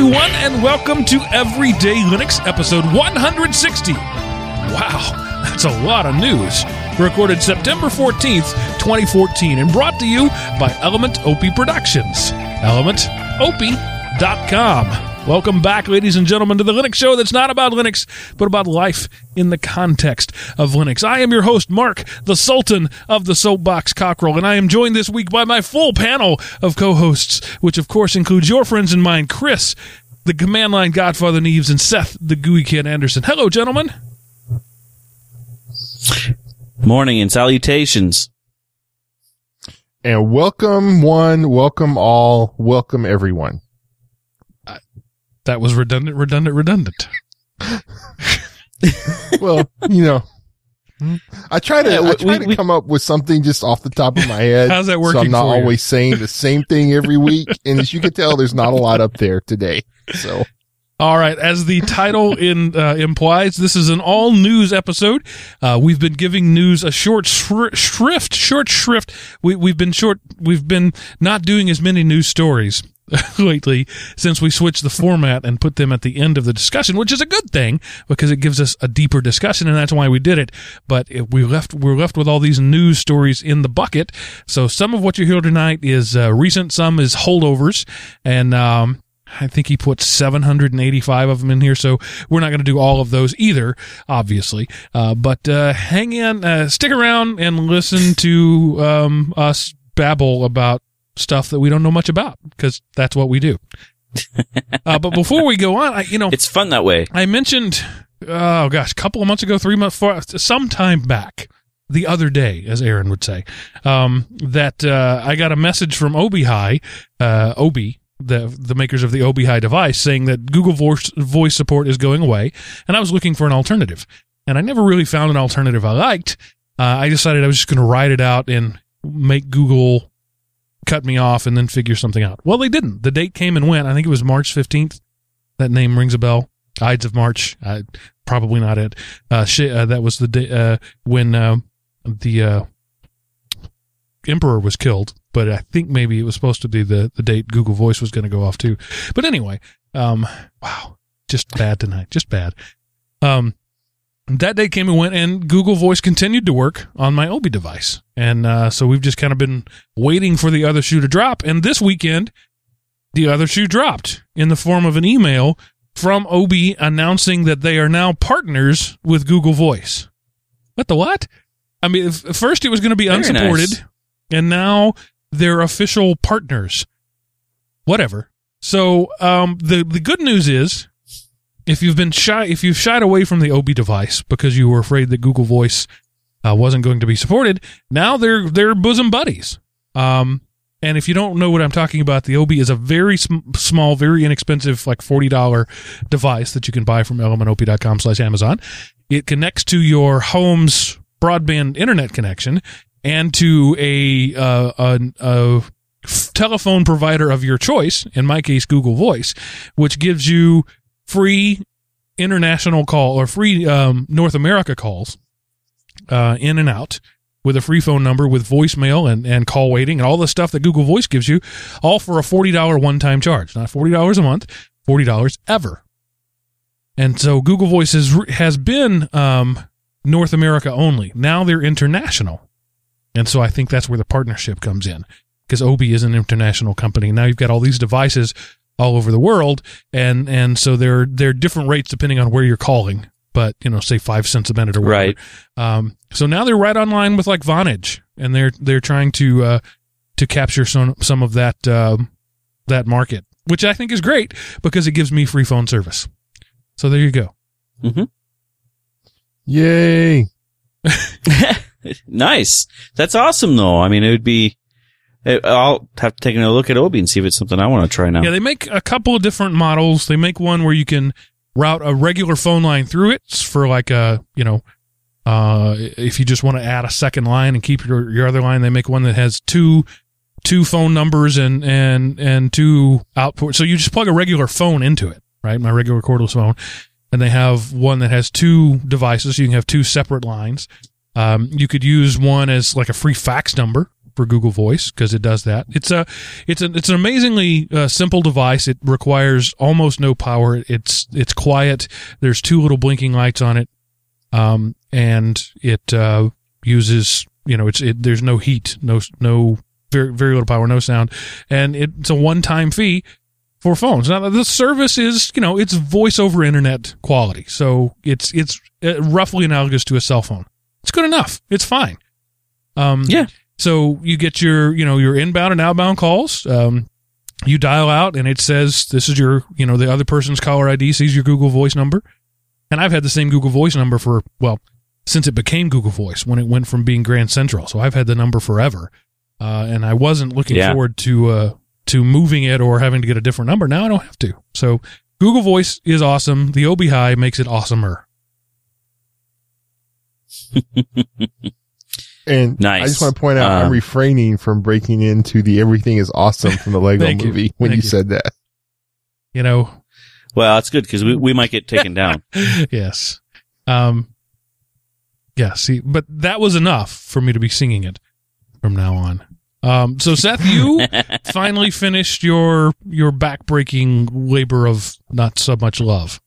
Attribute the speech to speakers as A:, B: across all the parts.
A: everyone, and welcome to Everyday Linux, episode 160. Wow, that's a lot of news. Recorded September 14th, 2014, and brought to you by Element OP Productions. ElementOP.com. Welcome back, ladies and gentlemen, to the Linux show that's not about Linux, but about life in the context of Linux. I am your host, Mark, the Sultan of the Soapbox Cockerel, and I am joined this week by my full panel of co hosts, which of course includes your friends and mine, Chris, the Command Line Godfather Neves, and Seth, the GUI Kid Anderson. Hello, gentlemen.
B: Morning and salutations.
C: And welcome one, welcome all, welcome everyone.
A: That was redundant, redundant, redundant.
C: well, you know, I try to,
B: Yeah,
C: I
B: we-
C: try to
B: we-
C: come up with something just off the top of my head.
A: How's that working?
C: So I'm not
A: for you?
C: always saying the same thing every week. And as you can tell, there's not a lot up there today. So
A: All right, as the title in uh, implies, this is an all news episode. Uh, we've been giving news a short shri- shrift, short shrift. We, we've been short. We've been not doing as many news stories lately since we switched the format and put them at the end of the discussion, which is a good thing because it gives us a deeper discussion, and that's why we did it. But we left we're left with all these news stories in the bucket. So some of what you hear tonight is uh, recent, some is holdovers, and um, I think he put 785 of them in here, so we're not going to do all of those either, obviously. Uh, but uh, hang in, uh, stick around, and listen to um, us babble about stuff that we don't know much about, because that's what we do. uh, but before we go on, I, you know,
B: It's fun that way.
A: I mentioned, oh gosh, a couple of months ago, three months, four, some time back, the other day, as Aaron would say, um, that uh, I got a message from Obihai, uh, Obi, the the makers of the Obihai device, saying that Google voice voice support is going away, and I was looking for an alternative, and I never really found an alternative I liked. Uh, I decided I was just going to write it out and make Google cut me off and then figure something out. Well, they didn't. The date came and went. I think it was March fifteenth. That name rings a bell. Ides of March. Probably not it. Uh, sh- uh, that was the day uh, when uh, the uh, emperor was killed. But I think maybe it was supposed to be the the date Google Voice was going to go off too. But anyway, um, wow, just bad tonight. Just bad. Um, that day came and went, and Google Voice continued to work on my Obi device, and uh, so we've just kind of been waiting for the other shoe to drop. And this weekend, the other shoe dropped in the form of an email from Obi announcing that they are now partners with Google Voice. What the what? I mean, f- first it was going to be
B: Very
A: unsupported,
B: nice.
A: and now they're official partners. Whatever. So um, the the good news is, if you've been shy, if you've shied away from the Obi device because you were afraid that Google Voice uh, wasn't going to be supported, now they're they're bosom buddies. Um, and if you don't know what I'm talking about, the Obi is a very sm- small, very inexpensive, like forty dollar device that you can buy from elementop.com slash Amazon. It connects to your home's broadband internet connection and to a, uh, a, a telephone provider of your choice. In my case, Google Voice, which gives you free international call or free um, North America calls uh, in and out with a free phone number with voicemail and, and call waiting and all the stuff that Google Voice gives you, all for a $40 one time charge. Not $40 a month, $40 ever. And so Google Voice has, has been um, North America only. Now they're international. And so I think that's where the partnership comes in because Obi is an international company. Now you've got all these devices all over the world, and and so they're they're different rates depending on where you're calling. But you know, say five cents a minute or whatever.
B: Right.
A: Um, so now they're right online with like Vonage, and they're they're trying to uh, to capture some some of that um, that market, which I think is great because it gives me free phone service. So there you go.
C: yay.
B: nice. That's awesome, though. I mean, it would be. I'll have to take a look at Obi and see if it's something I want to try now.
A: Yeah, they make a couple of different models. They make one where you can route a regular phone line through it for like a you know uh, if you just want to add a second line and keep your, your other line, they make one that has two two phone numbers and and and two output. So you just plug a regular phone into it, right? My regular cordless phone, and they have one that has two devices. So you can have two separate lines. Um, you could use one as like a free fax number for Google Voice because it does that. It's a it's a it's an amazingly uh, simple device. It requires almost no power. It's it's quiet. There's two little blinking lights on it, um, and it uh, uses you know it's it, there's no heat, no no very very little power, no sound, and it's a one time fee for phones. Now the service is, you know, it's voice over internet quality. So it's it's uh, roughly analogous to a cell phone. It's good enough. It's fine. Um
B: Yeah.
A: So you get your, you know, your inbound and outbound calls. Um you dial out and it says this is your, you know, the other person's caller ID sees your Google Voice number. And I've had the same Google Voice number for well, since it became Google Voice when it went from being Grand Central. So I've had the number forever. Uh, and I wasn't looking
B: Yeah.
A: forward to uh, to moving it or having to get a different number. Now I don't have to. So Google Voice is awesome. The Obihai makes it awesomer.
C: And
B: Nice.
C: I just want to point out, I'm
B: Um,
C: refraining from breaking into the everything is awesome from the Lego
A: Thank you.
C: movie when
A: Thank
C: you
A: you.
C: said that.
A: You know,
B: Well, that's good because we, we might get taken down.
A: yes. Um, yeah, see, but that was enough for me to be singing it from now on. Um, so Seth, you finally finished your your backbreaking labor of not so much love.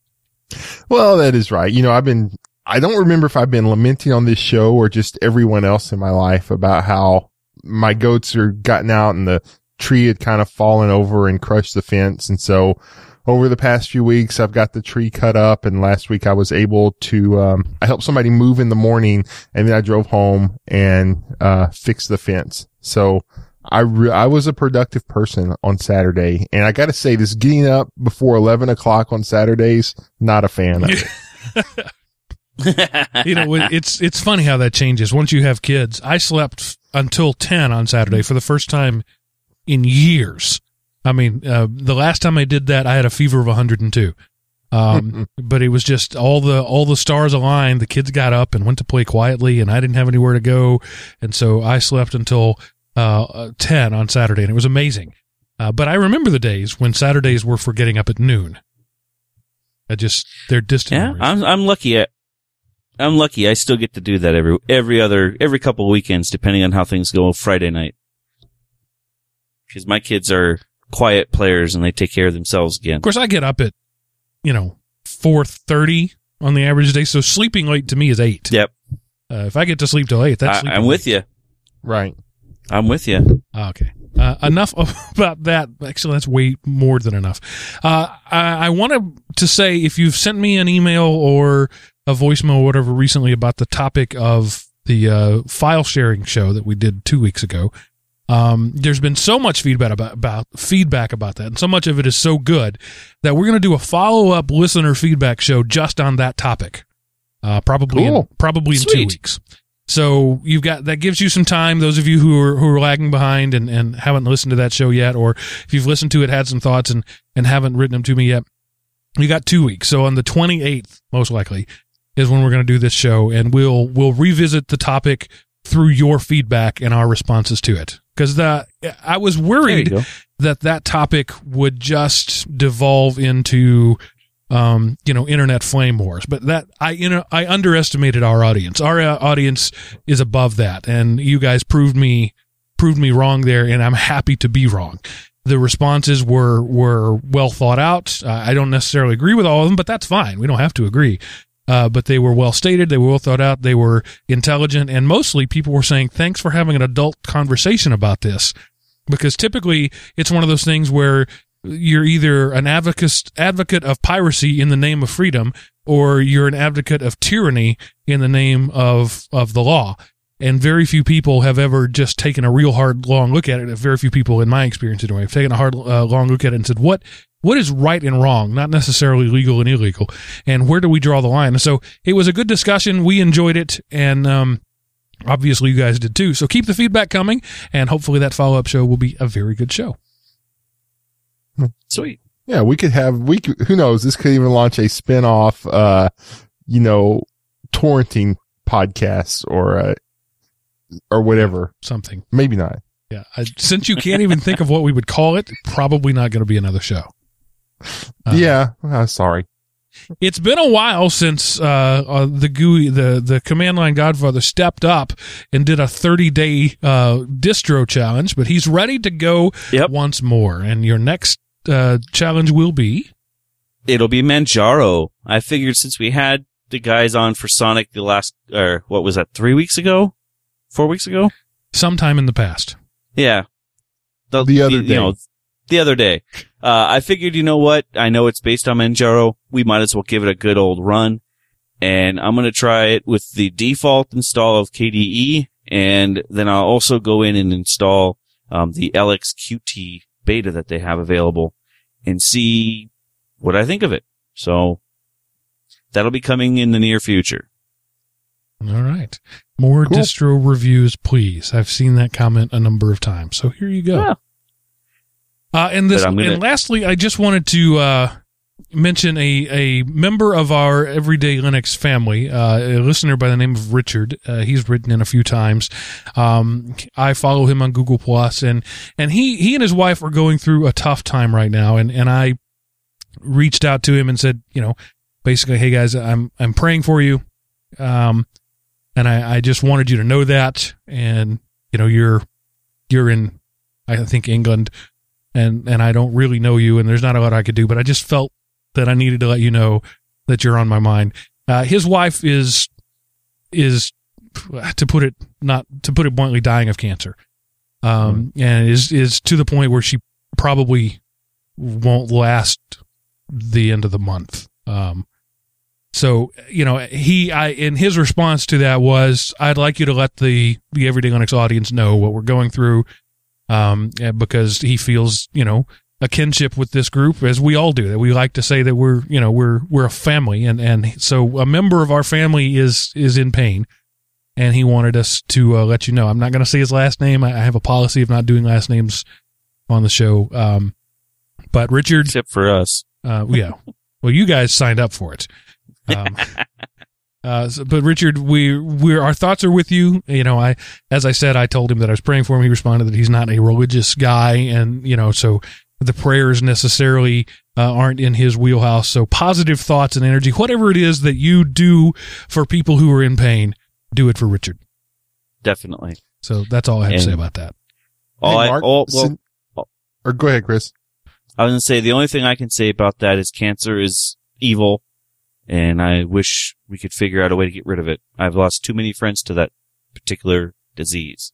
C: Well, that is right. You know, I've been, I don't remember if I've been lamenting on this show or just everyone else in my life about how my goats are gotten out and the tree had kind of fallen over and crushed the fence. And so over the past few weeks, I've got the tree cut up and last week I was able to, um, I helped somebody move in the morning and then I drove home and, uh, fixed the fence. So I re- I was a productive person on Saturday and I got to say this getting up before 11 o'clock on Saturdays, not a fan of it.
A: you know, it's it's funny how that changes once you have kids. I slept until ten on Saturday for the first time in years. I mean, uh, the last time I did that, I had a fever of 102. Um, but it was just all the all the stars aligned. The kids got up and went to play quietly, and I didn't have anywhere to go, and so I slept until uh, ten on Saturday, and it was amazing. Uh, but I remember the days when Saturdays were for getting up at noon. I just they're distant.
B: yeah,
A: memories.
B: I'm I'm lucky. I, I'm lucky. I still get to do that every every other every couple of weekends, depending on how things go. Friday night, because my kids are quiet players and they take care of themselves again.
A: Of course, I get up at you know four thirty on the average day, so sleeping late to me is eight.
B: Yep,
A: Uh, if I get to sleep till eight, that's
B: I, I'm with you.
C: Right.
B: I'm with you.
A: Ah, Okay. Uh, enough about that. Actually, that's way more than enough. Uh, I, I wanted to say if you've sent me an email or a voicemail or whatever recently about the topic of the uh, file sharing show that we did two weeks ago, um, there's been so much feedback about, about feedback about that, and so much of it is so good that we're going to do a follow up listener feedback show just on that topic. Uh, probably in,
C: Cool.
A: probably in two weeks. So you've got that gives you some time. Those of you who are who are lagging behind and, and haven't listened to that show yet, or if you've listened to it, had some thoughts and and haven't written them to me yet, you got two weeks. So on the twenty eighth, most likely, is when we're going to do this show, and we'll we'll revisit the topic through your feedback and our responses to it. Because the I was worried that that topic would just devolve into um, you know, internet flame wars. But that I, you know, I underestimated our audience. Our uh, audience is above that, and you guys proved me proved me wrong there, and I'm happy to be wrong. The responses were were well thought out. Uh, I don't necessarily agree with all of them, but that's fine. We don't have to agree. Uh, but they were well stated. They were well thought out. They were intelligent, and mostly people were saying, "Thanks for having an adult conversation about this." Because typically it's one of those things where you're either an advocate advocate of piracy in the name of freedom or you're an advocate of tyranny in the name of of the law and very few people have ever just taken a real hard long look at it very few people in my experience anyway have taken a hard uh, long look at it and said what what is right and wrong not necessarily legal and illegal and where do we draw the line and so it was a good discussion we enjoyed it and um obviously you guys did too so keep the feedback coming and hopefully that follow-up show will be a very good show
B: Sweet.
C: Yeah, we could have, we could, who knows, this could even launch a spin-off, uh, you know, torrenting podcast or, uh, or whatever.
A: something
C: Maybe not.
A: Yeah, I, since you can't even think of what we would call it, probably not going to be another show. Uh,
C: yeah. Uh, sorry.
A: it's been a while since uh, uh, the GUI, the the command line Godfather stepped up and did a 30 day uh, distro challenge, but he's ready to go
B: Yep.
A: once more. And your next uh, challenge will be
B: It'll be Manjaro. I figured since we had the guys on for Sonar the last, or what was that, three weeks ago? Four weeks ago?
A: sometime in the past.
B: Yeah.
C: The other
B: you know,
C: day.
B: The other day. Uh, I figured, you know what? I know it's based on Manjaro. We might as well give it a good old run. And I'm going to try it with the default install of KDE. And then I'll also go in and install, um, the LXQT beta that they have available and see what I think of it. So that'll be coming in the near future.
A: All right. More
C: Cool.
A: distro reviews, please. I've seen that comment a number of times. So here you go.
B: Yeah.
A: Uh, and this,
B: gonna-
A: and lastly, I just wanted to uh, mention a a member of our Everyday Linux family, uh, a listener by the name of Richard. Uh, he's written in a few times. Um, I follow him on Google Plus, and and he he and his wife are going through a tough time right now, and and I reached out to him and said, you know, basically, hey guys, I'm I'm praying for you. Um, and I, I just wanted you to know that. And you know, you're you're in, I think England, and and I don't really know you, and there's not a lot I could do, but I just felt that I needed to let you know that you're on my mind. Uh, his wife is is to put it not to put it bluntly dying of cancer, um, and is is to the point where she probably won't last the end of the month. Um, so you know he I in his response to that was I'd like you to let the the everyday Linux audience know what we're going through, um, because he feels you know a kinship with this group as we all do that we like to say that we're you know we're we're a family and and so a member of our family is is in pain and he wanted us to uh, let you know I'm not going to say his last name I, I have a policy of not doing last names on the show um, but Richard
B: Except for us.
A: uh, yeah. Well, you guys signed up for it. Um, uh, so- but Richard, we we our thoughts are with you. You know, I as I said, I told him that I was praying for him. He responded that he's not a religious guy, and you know, so the prayers necessarily uh, aren't in his wheelhouse. So positive thoughts and energy, whatever it is that you do for people who are in pain, do it for Richard.
B: Definitely.
A: So that's all I have to say about that.
B: All
C: Hey,
B: I,
C: Mark,
B: all, well,
C: sin- or go ahead, Chris.
B: I was gonna say the only thing I can say about that is cancer is evil, and I wish we could figure out a way to get rid of it. I've lost too many friends to that particular disease.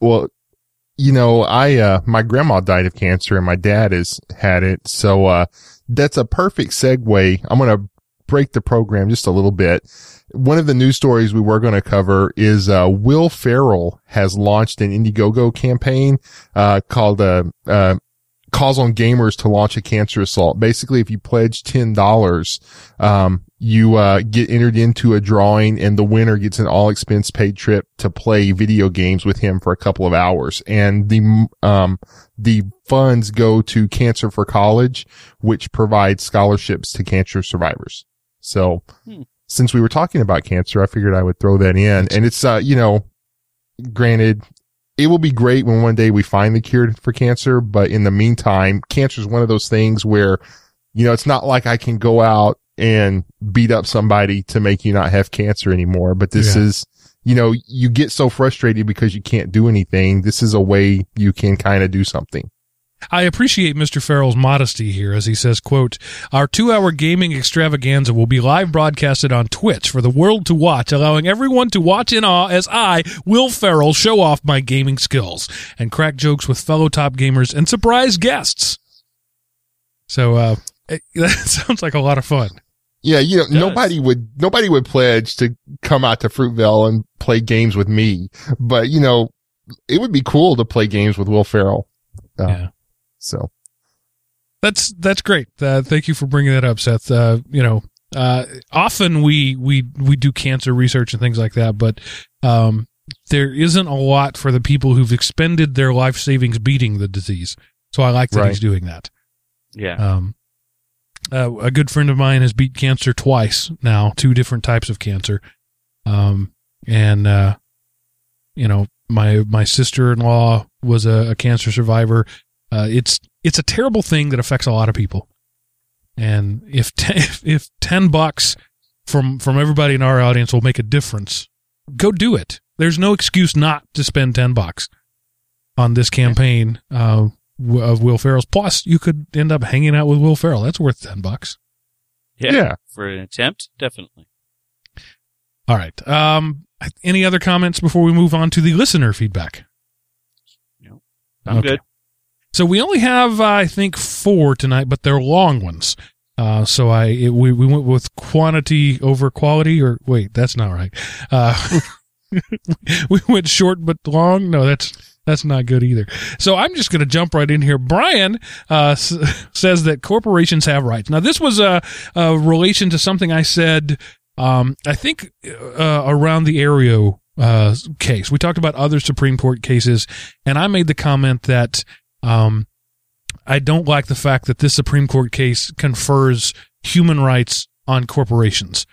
C: Well, you know, I, uh, my grandma died of cancer and my dad has had it. So, uh, that's a perfect segue. I'm going to break the program just a little bit. One of the news stories we were going to cover is, uh, Will Ferrell has launched an Indiegogo campaign, uh, called, uh, uh, calls on gamers to launch a cancer assault. Basically, if you pledge $10, um, you, uh, get entered into a drawing and the winner gets an all expense paid trip to play video games with him for a couple of hours. And the, um, the funds go to Cancer for College, which provides scholarships to cancer survivors. So
B: Hmm.
C: since we were talking about cancer, I figured I would throw that in. And it's, uh, you know, granted, it will be great when one day we find the cure for cancer, but in the meantime, cancer is one of those things where, you know, it's not like I can go out and beat up somebody to make you not have cancer anymore, but this
A: Yeah.
C: is, you know, you get so frustrated because you can't do anything. This is a way you can kind of do something.
A: I appreciate Mr. Ferrell's modesty here as he says, quote, Our two hour gaming extravaganza will be live broadcasted on Twitch for the world to watch, allowing everyone to watch in awe as I, Will Ferrell, show off my gaming skills and crack jokes with fellow top gamers and surprise guests. So, uh, it, that sounds like a lot of fun.
C: Yeah, you know, nobody would, nobody would pledge to come out to Fruitvale and play games with me, but you know, it would be cool to play games with Will Ferrell. Uh,
A: Yeah.
C: So
A: That's that's great. Uh, thank you for bringing that up, Seth. Uh, you know, uh, often we we we do cancer research and things like that, but um, there isn't a lot for the people who've expended their life savings beating the disease. So I like that
C: Right.
A: he's doing that.
B: Yeah.
A: Um, uh, a good friend of mine has beat cancer twice now, two different types of cancer. Um, and, uh, you know, my, my sister-in-law was a, a cancer survivor. Uh, it's, it's a terrible thing that affects a lot of people. And if ten, if, if ten bucks from from everybody in our audience will make a difference, go do it. There's no excuse not to spend ten bucks on this campaign uh, of Will Ferrell's. Plus, you could end up hanging out with Will Ferrell. That's worth ten bucks.
B: Yeah.
C: Yeah.
B: For an attempt, definitely.
A: All right. Um, any other comments before we move on to the listener feedback?
B: I'm
A: Okay.
B: good.
A: So we only have, uh, I think, four tonight, but they're long ones. Uh, so I it, we we went with quantity over quality, or wait, that's not right. Uh, we went short but long. No, that's that's not good either. So I'm just going to jump right in here. Brian uh, s- says that corporations have rights. Now this was a, a relation to something I said. Um, I think uh, around the Aereo uh, case, we talked about other Supreme Court cases, and I made the comment that um, I don't like the fact that this Supreme Court case confers human rights on corporations.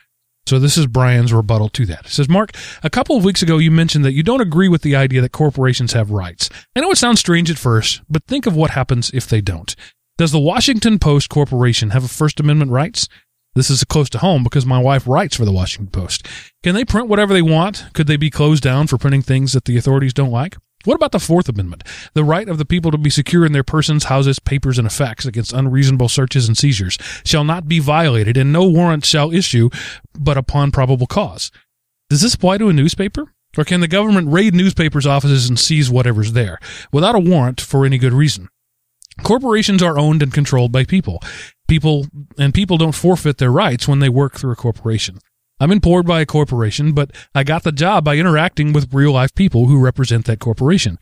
A: So this is Brian's rebuttal to that. It says, Mark, a couple of weeks ago you mentioned that you don't agree with the idea that corporations have rights. I know it sounds strange at first, but think of what happens if they don't. Does the Washington Post Corporation have a First Amendment rights? This is close to home because my wife writes for the Washington Post. Can they print whatever they want? Could they be closed down for printing things that the authorities don't like? What about the Fourth Amendment? The right of the people to be secure in their persons, houses, papers, and effects against unreasonable searches and seizures shall not be violated, and no warrant shall issue but upon probable cause. Does this apply to a newspaper? Or can the government raid newspapers' offices and seize whatever's there without a warrant for any good reason? Corporations are owned and controlled by people. People and people don't forfeit their rights when they work through a corporation. I'm employed by a corporation, but I got the job by interacting with real life people who represent that corporation.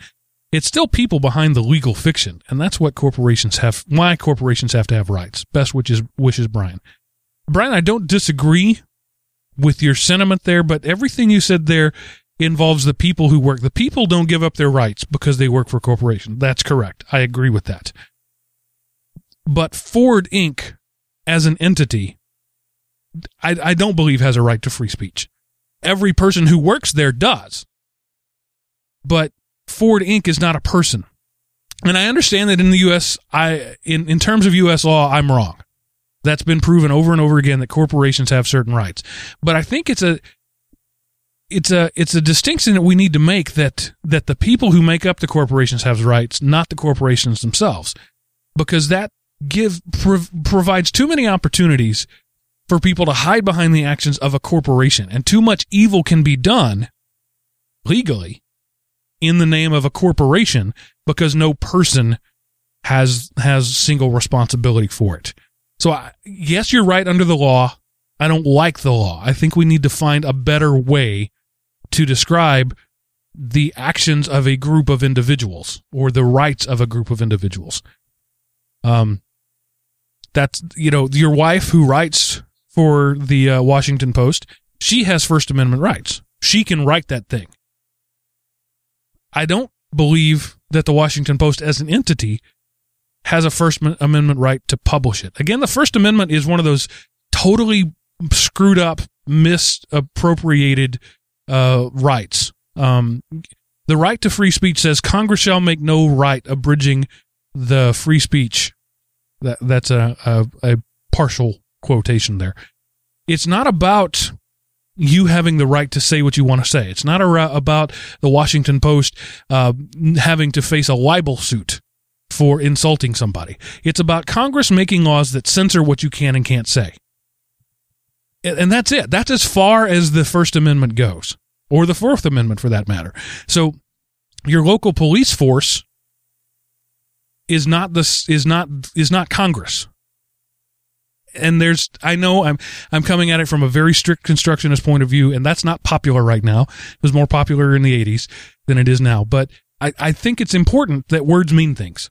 A: It's still people behind the legal fiction, and that's what corporations have. Why corporations have to have rights. Best wishes, wishes, Brian. Brian, I don't disagree with your sentiment there, but everything you said there involves the people who work. The people don't give up their rights because they work for a corporation. That's correct. I agree with that. But Ford Inc. as an entity, I, I don't believe has a right to free speech. Every person who works there does. But Ford Inc. is not a person. And I understand that in the U.S., I, in, in terms of U.S. law, I'm wrong. That's been proven over and over again that corporations have certain rights. But I think it's a, it's a, it's a distinction that we need to make that, that the people who make up the corporations have rights, not the corporations themselves. Because that give, prov- provides too many opportunities for people to hide behind the actions of a corporation and too much evil can be done legally in the name of a corporation because no person has has single responsibility for it. So I, yes, you're right under the law. I don't like the law. I think we need to find a better way to describe the actions of a group of individuals or the rights of a group of individuals. Um, that's you know your wife who writes for the uh, Washington Post. She has First Amendment rights. She can write that thing. I don't believe that the Washington Post as an entity has a First Amendment right to publish it. Again, the First Amendment is one of those totally screwed up, misappropriated uh, rights. Um, the right to free speech says Congress shall make no right abridging the free speech. That that's a, a, a partial quotation there. It's not about you having the right to say what you want to say. It's not a, about the Washington Post uh, having to face a libel suit for insulting somebody. It's about Congress making laws that censor what you can and can't say. And that's it. That's as far as the First Amendment goes, or the Fourth Amendment for that matter. So your local police force is not this is not is not Congress. And there's I know I'm I'm coming at it from a very strict constructionist point of view, and that's not popular right now. It was more popular in the 80s than it is now. But I, I think it's important that words mean things.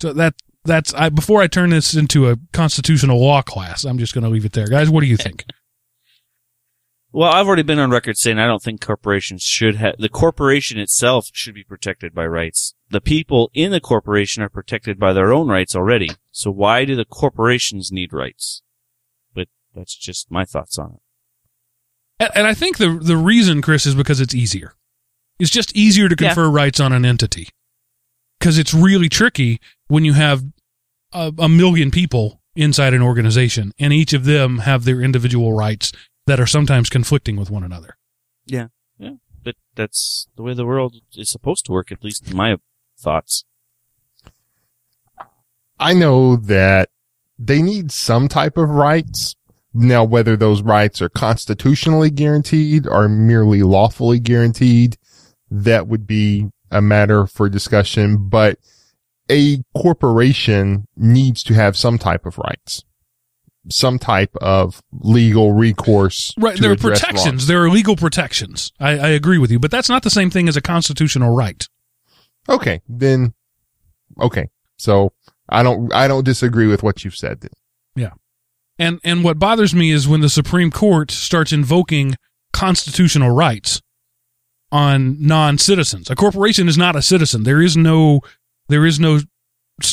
A: So that that's I before I turn this into a constitutional law class, I'm just going to leave it there, guys. What do you think?
B: Well, I've already been on record saying I don't think corporations should have, the corporation itself should be protected by rights. The people in the corporation are protected by their own rights already. So why do the corporations need rights? But that's just my thoughts on it.
A: And, and I think the the reason, Chris, is because it's easier. It's just easier to confer rights on an entity because it's really tricky when you have a, a million people inside an organization, and each of them have their individual rights that are sometimes conflicting with one another. Yeah. Yeah.
B: But that's the way the world is supposed to work, at least in my thoughts.
C: I know that they need some type of rights. Now, whether those rights are constitutionally guaranteed or merely lawfully guaranteed, that would be a matter for discussion, but a corporation needs to have some type of rights, some type of legal recourse.
A: Right. There are protections.
C: wrongs.
A: There are legal protections. I, I agree with you, but that's not the same thing as a constitutional right.
C: Okay. Then, okay. So I don't, I don't disagree with what you've said. Then. Yeah.
A: And and what bothers me is when the Supreme Court starts invoking constitutional rights on non-citizens. A corporation is not a citizen. There is no there is no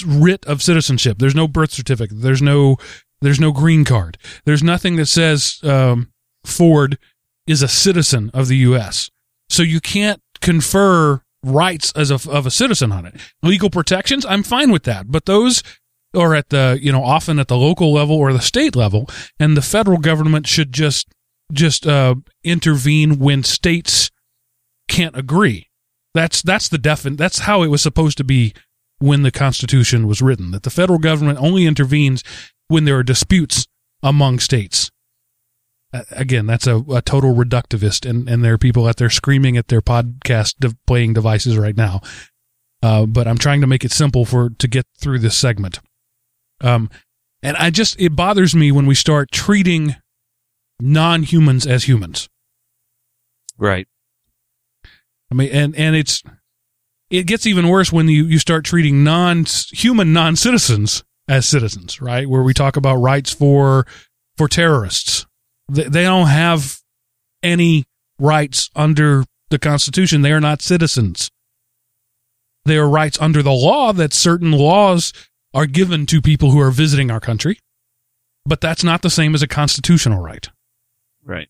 A: writ of citizenship. There's no birth certificate. There's no there's no green card. There's nothing that says um, Ford is a citizen of the U.S. So you can't confer rights as a, of a citizen on it. Legal protections, I'm fine with that, but those are at the you know often at the local level or the state level and the federal government should just just uh, intervene when states can't agree. That's that's the defin that's how it was supposed to be when the constitution was written that the federal government only intervenes when there are disputes among states again that's a, a total reductivist and and there are people out there screaming at their podcast de- playing devices right now uh, but I'm trying to make it simple for to get through this segment. Um, and I just it bothers me when we start treating non-humans as humans.
B: Right.
A: I mean, and and it's it gets even worse when you you start treating non-human non-citizens as citizens, right? Where we talk about rights for for terrorists. They, don't have any rights under the Constitution. They are not citizens. They are rights under the law that certain laws are given to people who are visiting our country, but that's not the same as a constitutional right.
B: Right.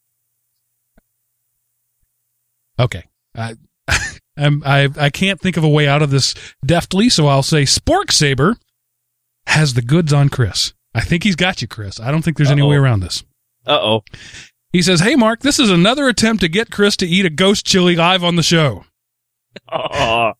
A: Okay. I, I'm, I, I can't think of a way out of this deftly, so I'll say Spork Saber has the goods on Chris. I think he's got you, Chris. I don't think there's any
B: Uh-oh.
A: way around this.
B: Uh oh.
A: He says, Hey, Mark, this is another attempt to get Chris to eat a ghost chili live on the show.
B: Oh.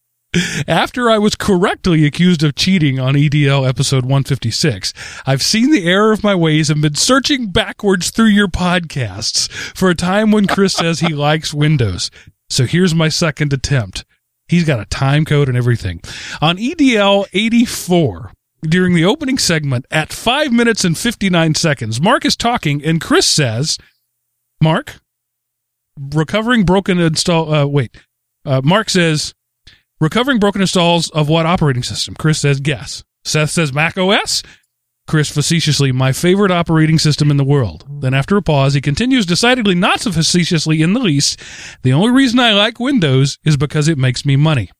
A: After I was correctly accused of cheating on EDL episode 156, I've seen the error of my ways and been searching backwards through your podcasts for a time when Chris says he likes Windows. So here's my second attempt. He's got a time code and everything. On EDL 84, during the opening segment at 5 minutes and 59 seconds, Mark is talking and Chris says, Mark, recovering broken install, uh, wait, uh, Mark says, Recovering broken installs of what operating system? Chris says guess. Seth says Mac OS. Chris facetiously, my favorite operating system in the world. Then after a pause, he continues decidedly not so facetiously in the least. The only reason I like Windows is because it makes me money.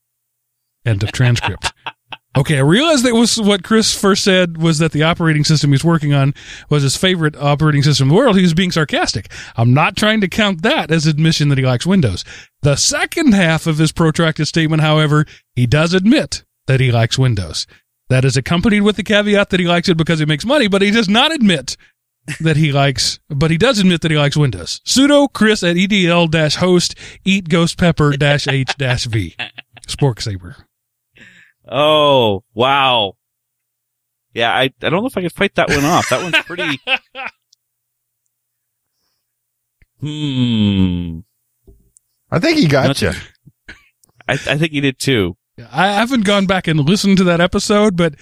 A: End of transcript. Okay, I realized that was what Chris first said was that the operating system he's working on was his favorite operating system in the world. He was being sarcastic. I'm not trying to count that as admission that he likes Windows. The second half of his protracted statement, however, he does admit that he likes Windows. That is accompanied with the caveat that he likes it because it makes money, but he does not admit that he likes, but he does admit that he likes Windows. Pseudo Chris at EDL dash host eat ghost pepper dash H dash V. Spork Saber.
B: Oh, wow. Yeah, I, I don't know if I could fight that one off. That one's pretty. hmm.
C: I think he got
B: Not-
C: you.
B: I, I think he did too.
A: I haven't gone back and listened to that episode, but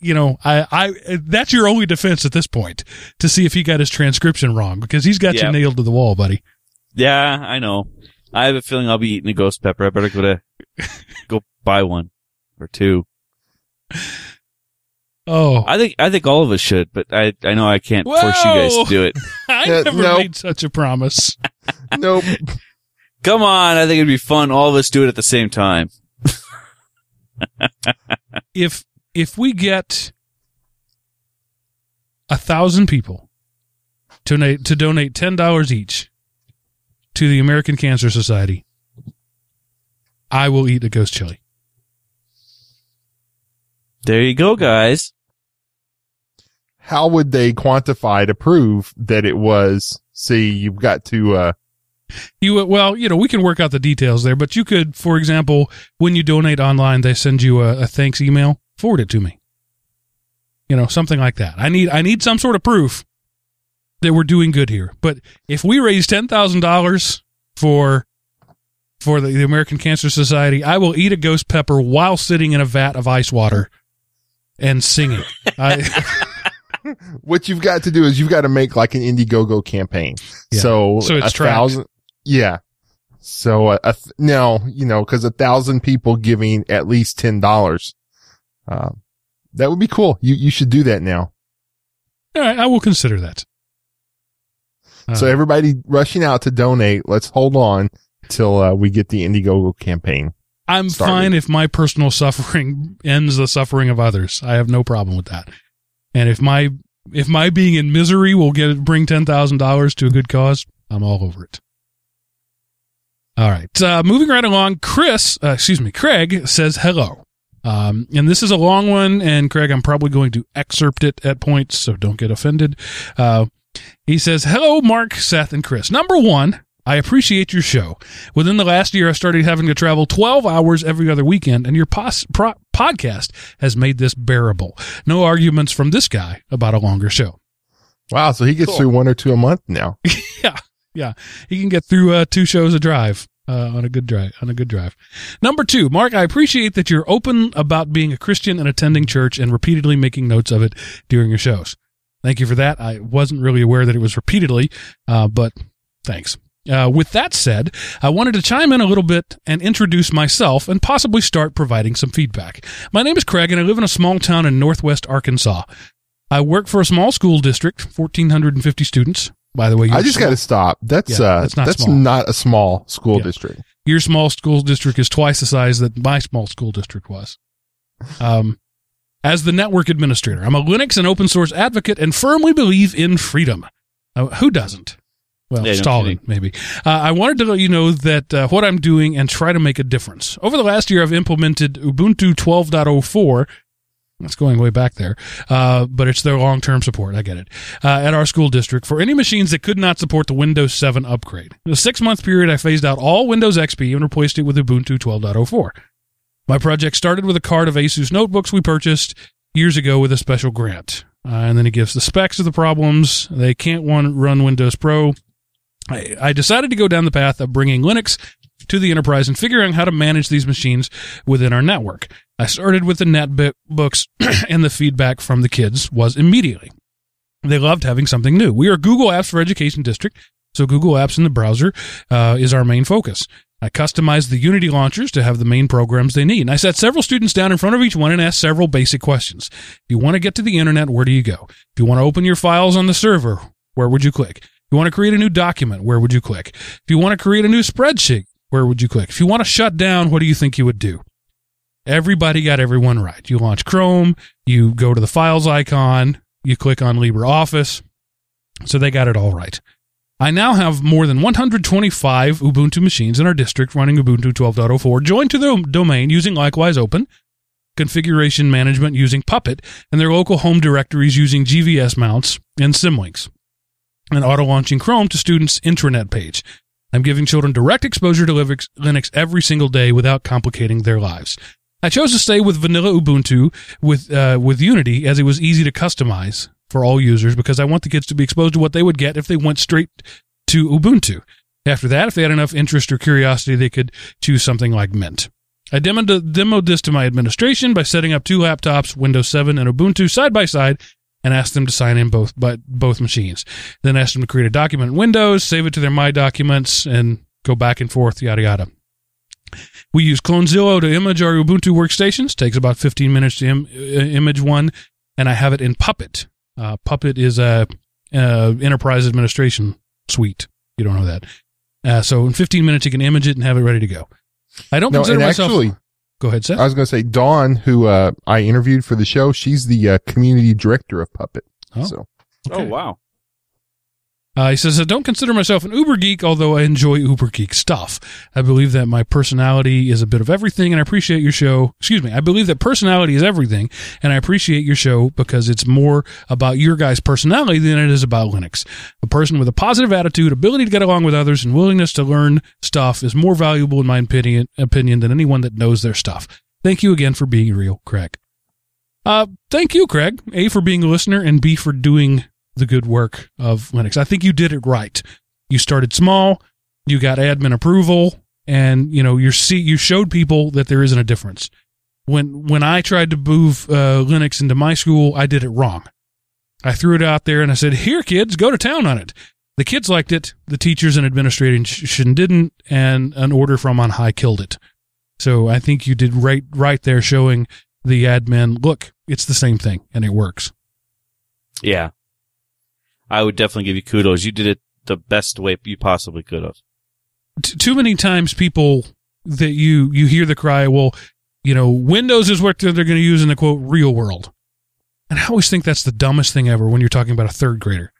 A: you know, I, I, that's your only defense at this point to see if he got his transcription wrong because he's got
B: Yeah.
A: you nailed to the wall, buddy.
B: Yeah, I know. I have a feeling I'll be eating a ghost pepper. I better go to go buy one or two.
A: Oh,
B: I think I think all of us should, but I I know I can't force you guys to do it.
A: I
C: Yeah,
A: never
C: no.
A: made such a promise.
C: nope.
B: Come on, I think it'd be fun. All of us do it at the same time.
A: if if we get a thousand people to donate to donate ten dollars each to the American Cancer Society, I will eat a ghost chili.
B: There you go, guys.
C: how would they quantify to prove that it was? See, you've got to, uh,
A: You well, you know, we can work out the details there, but you could, for example, when you donate online, they send you a, a thanks email. Forward it to me. You know, something like that. I need I need some sort of proof that we're doing good here. But if we raise ten thousand dollars for for the, the American Cancer Society, I will eat a ghost pepper while sitting in a vat of ice water and singing. I,
C: what you've got to do is you've got to make like an Indiegogo campaign.
A: Yeah.
C: So,
A: So it's
C: a
A: tracked.
C: thousand, yeah. So a, a th- now, you know, cause a thousand people giving at least $10, uh, that would be cool. You, you should do that now.
A: all right, I will consider that.
C: so
A: Uh,
C: everybody rushing out to donate. Let's hold on till, uh, we get the Indiegogo campaign.
A: I'm
C: started.
A: fine if my personal suffering ends the suffering of others. I have no problem with that. And if my if my being in misery will get bring ten thousand dollars to a good cause, I'm all over it. All right, uh, moving right along. Chris, uh, excuse me, Craig says hello. Um, and this is a long one, and Craig, I'm probably going to excerpt it at points, so don't get offended. Uh, he says, Hello, Mark, Seth, and Chris. Number one, I appreciate your show. Within the last year, I started having to travel 12 hours every other weekend, and your pos- pro- podcast has made this bearable. No arguments from this guy about a longer show.
C: Wow. So he gets
B: Cool.
C: through one or two a month now. Yeah. Yeah.
A: He can get through uh, two shows a drive. Uh, on a good drive, on a good drive. Number two, Mark, I appreciate that you're open about being a Christian and attending church and repeatedly making notes of it during your shows. Thank you for that. I wasn't really aware that it was repeatedly, uh, but thanks. Uh, with that said, I wanted to chime in a little bit and introduce myself and possibly start providing some feedback. My name is Craig and I live in a small town in northwest Arkansas. I work for a small school district, 1,450 students. By the way,
C: I just got to stop. That's,
A: Yeah,
C: uh,
A: that's
C: that's
A: not
C: not, a small school
A: Yeah.
C: district.
A: your small school district is twice the size that my small school district was. Um, as the network administrator, I'm a Linux and open source advocate and firmly believe in freedom. Uh, who doesn't? Well,
B: Yeah, no
A: Stalin,
B: kidding.
A: maybe. Uh, I wanted to let you know that uh, what I'm doing and try to make a difference. Over the last year, I've implemented Ubuntu 12.04. That's going way back there, uh, but it's their long-term support. I get it. Uh, at our school district for any machines that could not support the Windows 7 upgrade. In a six-month period, I phased out all Windows XP and replaced it with Ubuntu 12.04. My project started with a card of Asus notebooks we purchased years ago with a special grant. Uh, and then he gives the specs of the problems. They can't one, run Windows Pro. I, I decided to go down the path of bringing Linux to the enterprise and figuring out how to manage these machines within our network. I started with the netbooks and the feedback from the kids was immediately. They loved having something new. We are Google Apps for Education District, so Google Apps in the browser uh, is our main focus. I customized the Unity launchers to have the main programs they need. And I sat several students down in front of each one and asked several basic questions. If you want to get to the internet, where do you go? If you want to open your files on the server, where would you click? You want to create a new document, where would you click? If you want to create a new spreadsheet, where would you click? If you want to shut down, what do you think you would do? Everybody got everyone right. You launch Chrome, you go to the files icon, you click on LibreOffice. So they got it all right. I now have more than 125 Ubuntu machines in our district running Ubuntu 12.04 joined to the domain using Likewise Open, configuration management using Puppet, and their local home directories using GVS mounts and Symlinks, and auto launching Chrome to students' intranet page. I'm giving children direct exposure to Linux every single day without complicating their lives. I chose to stay with vanilla Ubuntu with uh, with Unity as it was easy to customize for all users because I want the kids to be exposed to what they would get if they went straight to Ubuntu. After that, if they had enough interest or curiosity, they could choose something like Mint. I demoed, demoed this to my administration by setting up two laptops, Windows 7 and Ubuntu, side by side, and asked them to sign in both by both machines. Then asked them to create a document in Windows, save it to their My Documents, and go back and forth, yada yada. We use Clonezilla to image our Ubuntu workstations. Takes about 15 minutes to Im- uh, image one, and I have it in Puppet. Uh, Puppet is a uh, enterprise administration suite. You don't know that. Uh, so in 15 minutes, you can image it and have it ready to go. I don't
C: No,
A: consider myself.
C: actually,
A: go ahead, Seth.
C: I was going to say Dawn, who uh, I interviewed for the show. She's the uh, community director of Puppet.
A: Oh.
C: So
B: Oh wow.
A: Uh, he says, I don't consider myself an uber geek, although I enjoy uber geek stuff. I believe that my personality is a bit of everything, and I appreciate your show. Excuse me. I believe that personality is everything, and I appreciate your show because it's more about your guys' personality than it is about Linux. A person with a positive attitude, ability to get along with others, and willingness to learn stuff is more valuable, in my opinion, opinion than anyone that knows their stuff. Thank you again for being real, Craig. Uh, thank you, Craig. A, for being a listener, and B, for doing the good work of Linux. I think you did it right. You started small, you got admin approval, and you know you see you showed people that there isn't a difference. When when I tried to move uh, Linux into my school, I did it wrong. I threw it out there and I said, "Here, kids, go to town on it." The kids liked it. The teachers and administration didn't, and an order from on high killed it. So I think you did right right there, showing the admin, look, it's the same thing, and it works.
B: Yeah. I would definitely give you kudos. You did it the best way you possibly could have.
A: T- too many times people that you you hear the cry, well, you know, Windows is what they're going to use in the quote real world. And I always think that's the dumbest thing ever when you're talking about a third grader.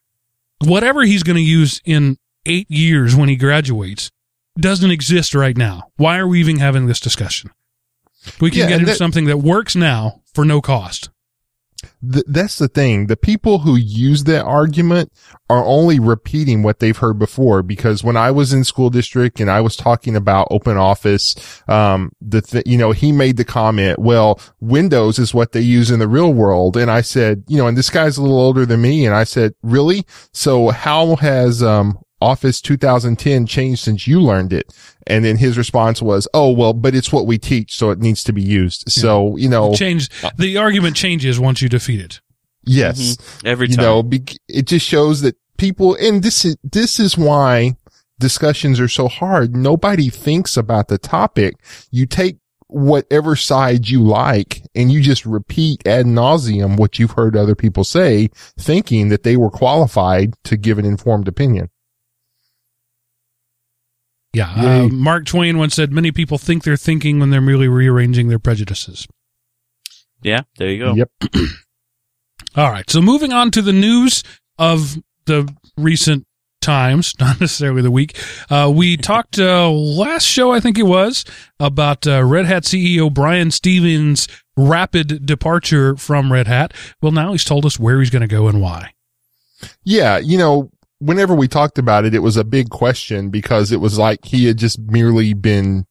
A: Whatever he's going to use in 8 years when he graduates doesn't exist right now. Why are we even having this discussion? We can
C: Yeah,
A: get
C: and
A: into
C: that-
A: something that works now for no cost.
C: Th- that's the thing. The people who use that argument are only repeating what they've heard before. Because when I was in school district and I was talking about open office, um, the th- you know, he made the comment, well, Windows is what they use in the real world. And I said, you know, and this guy's a little older than me. And I said, really? So how has, um, Office 2010 changed since you learned it? And then his response was, oh, well, but it's what we teach. So it needs to be used. So, you know,
A: Change the argument changes once you defeat it.
C: yes
B: mm-hmm.
C: Every
B: time.
C: you know, bec it just shows that people, and this is, this is why discussions are so hard. Nobody thinks about the topic. You take whatever side you like and you just repeat ad nauseum what you've heard other people say, thinking that they were qualified to give an informed opinion.
A: Yeah. Uh, Mark Twain once said, many people think they're thinking when they're merely rearranging their prejudices.
B: yeah, there you go.
C: Yep.
A: All right. So moving on to the news of the recent times, not necessarily the week. Uh, we talked uh, last show, I think it was, about uh, Red Hat CEO Brian Stevens' rapid departure from Red Hat. Well, now he's told us where he's going to go and why.
C: Yeah. You know, whenever we talked about it, it was a big question because it was like he had just merely been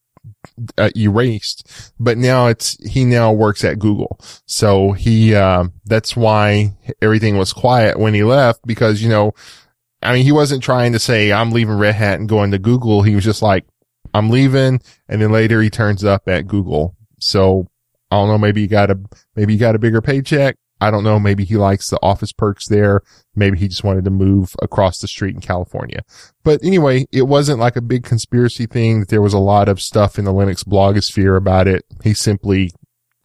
C: uh, erased, but now it's, he now works at Google. So he, uh, that's why everything was quiet when he left because, you know, I mean, he wasn't trying to say, I'm leaving Red Hat and going to Google. He was just like, I'm leaving. And then later he turns up at Google. So I don't know. Maybe he got a, maybe he got a bigger paycheck. I don't know. Maybe he likes the office perks there. Maybe he just wanted to move across the street in California. But anyway, it wasn't like a big conspiracy thing. There was a lot of stuff in the Linux blogosphere about it. He simply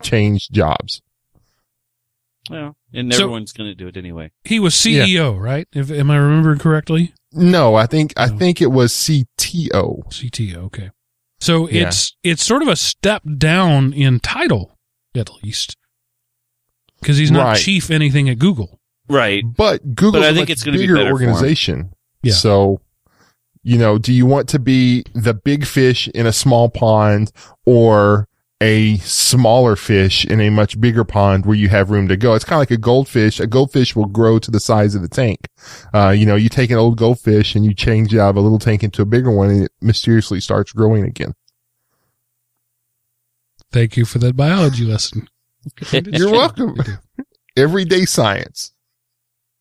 C: changed jobs.
B: Well, and
A: So-
B: everyone's going to do it anyway.
A: He was CEO, right? If, am I remembering correctly?
C: No, I think, I think it was CTO.
A: CTO. Okay. So
C: Yeah.
A: it's it's sort of a step down in title, at least, because he's not
C: Right.
A: chief anything at Google.
B: Right.
C: But Google
B: But I
C: a
B: think
C: much
B: it's gonna be
C: bigger
B: better
C: organization.
A: Yeah.
C: So, you know, do you want to be the big fish in a small pond or a smaller fish in a much bigger pond where you have room to go? It's kind of like a goldfish. A goldfish will grow to the size of the tank. Uh, you know, you take an old goldfish and you change it out of a little tank into a bigger one and it mysteriously starts growing again.
A: Thank you for that biology lesson.
C: You're welcome. Everyday science.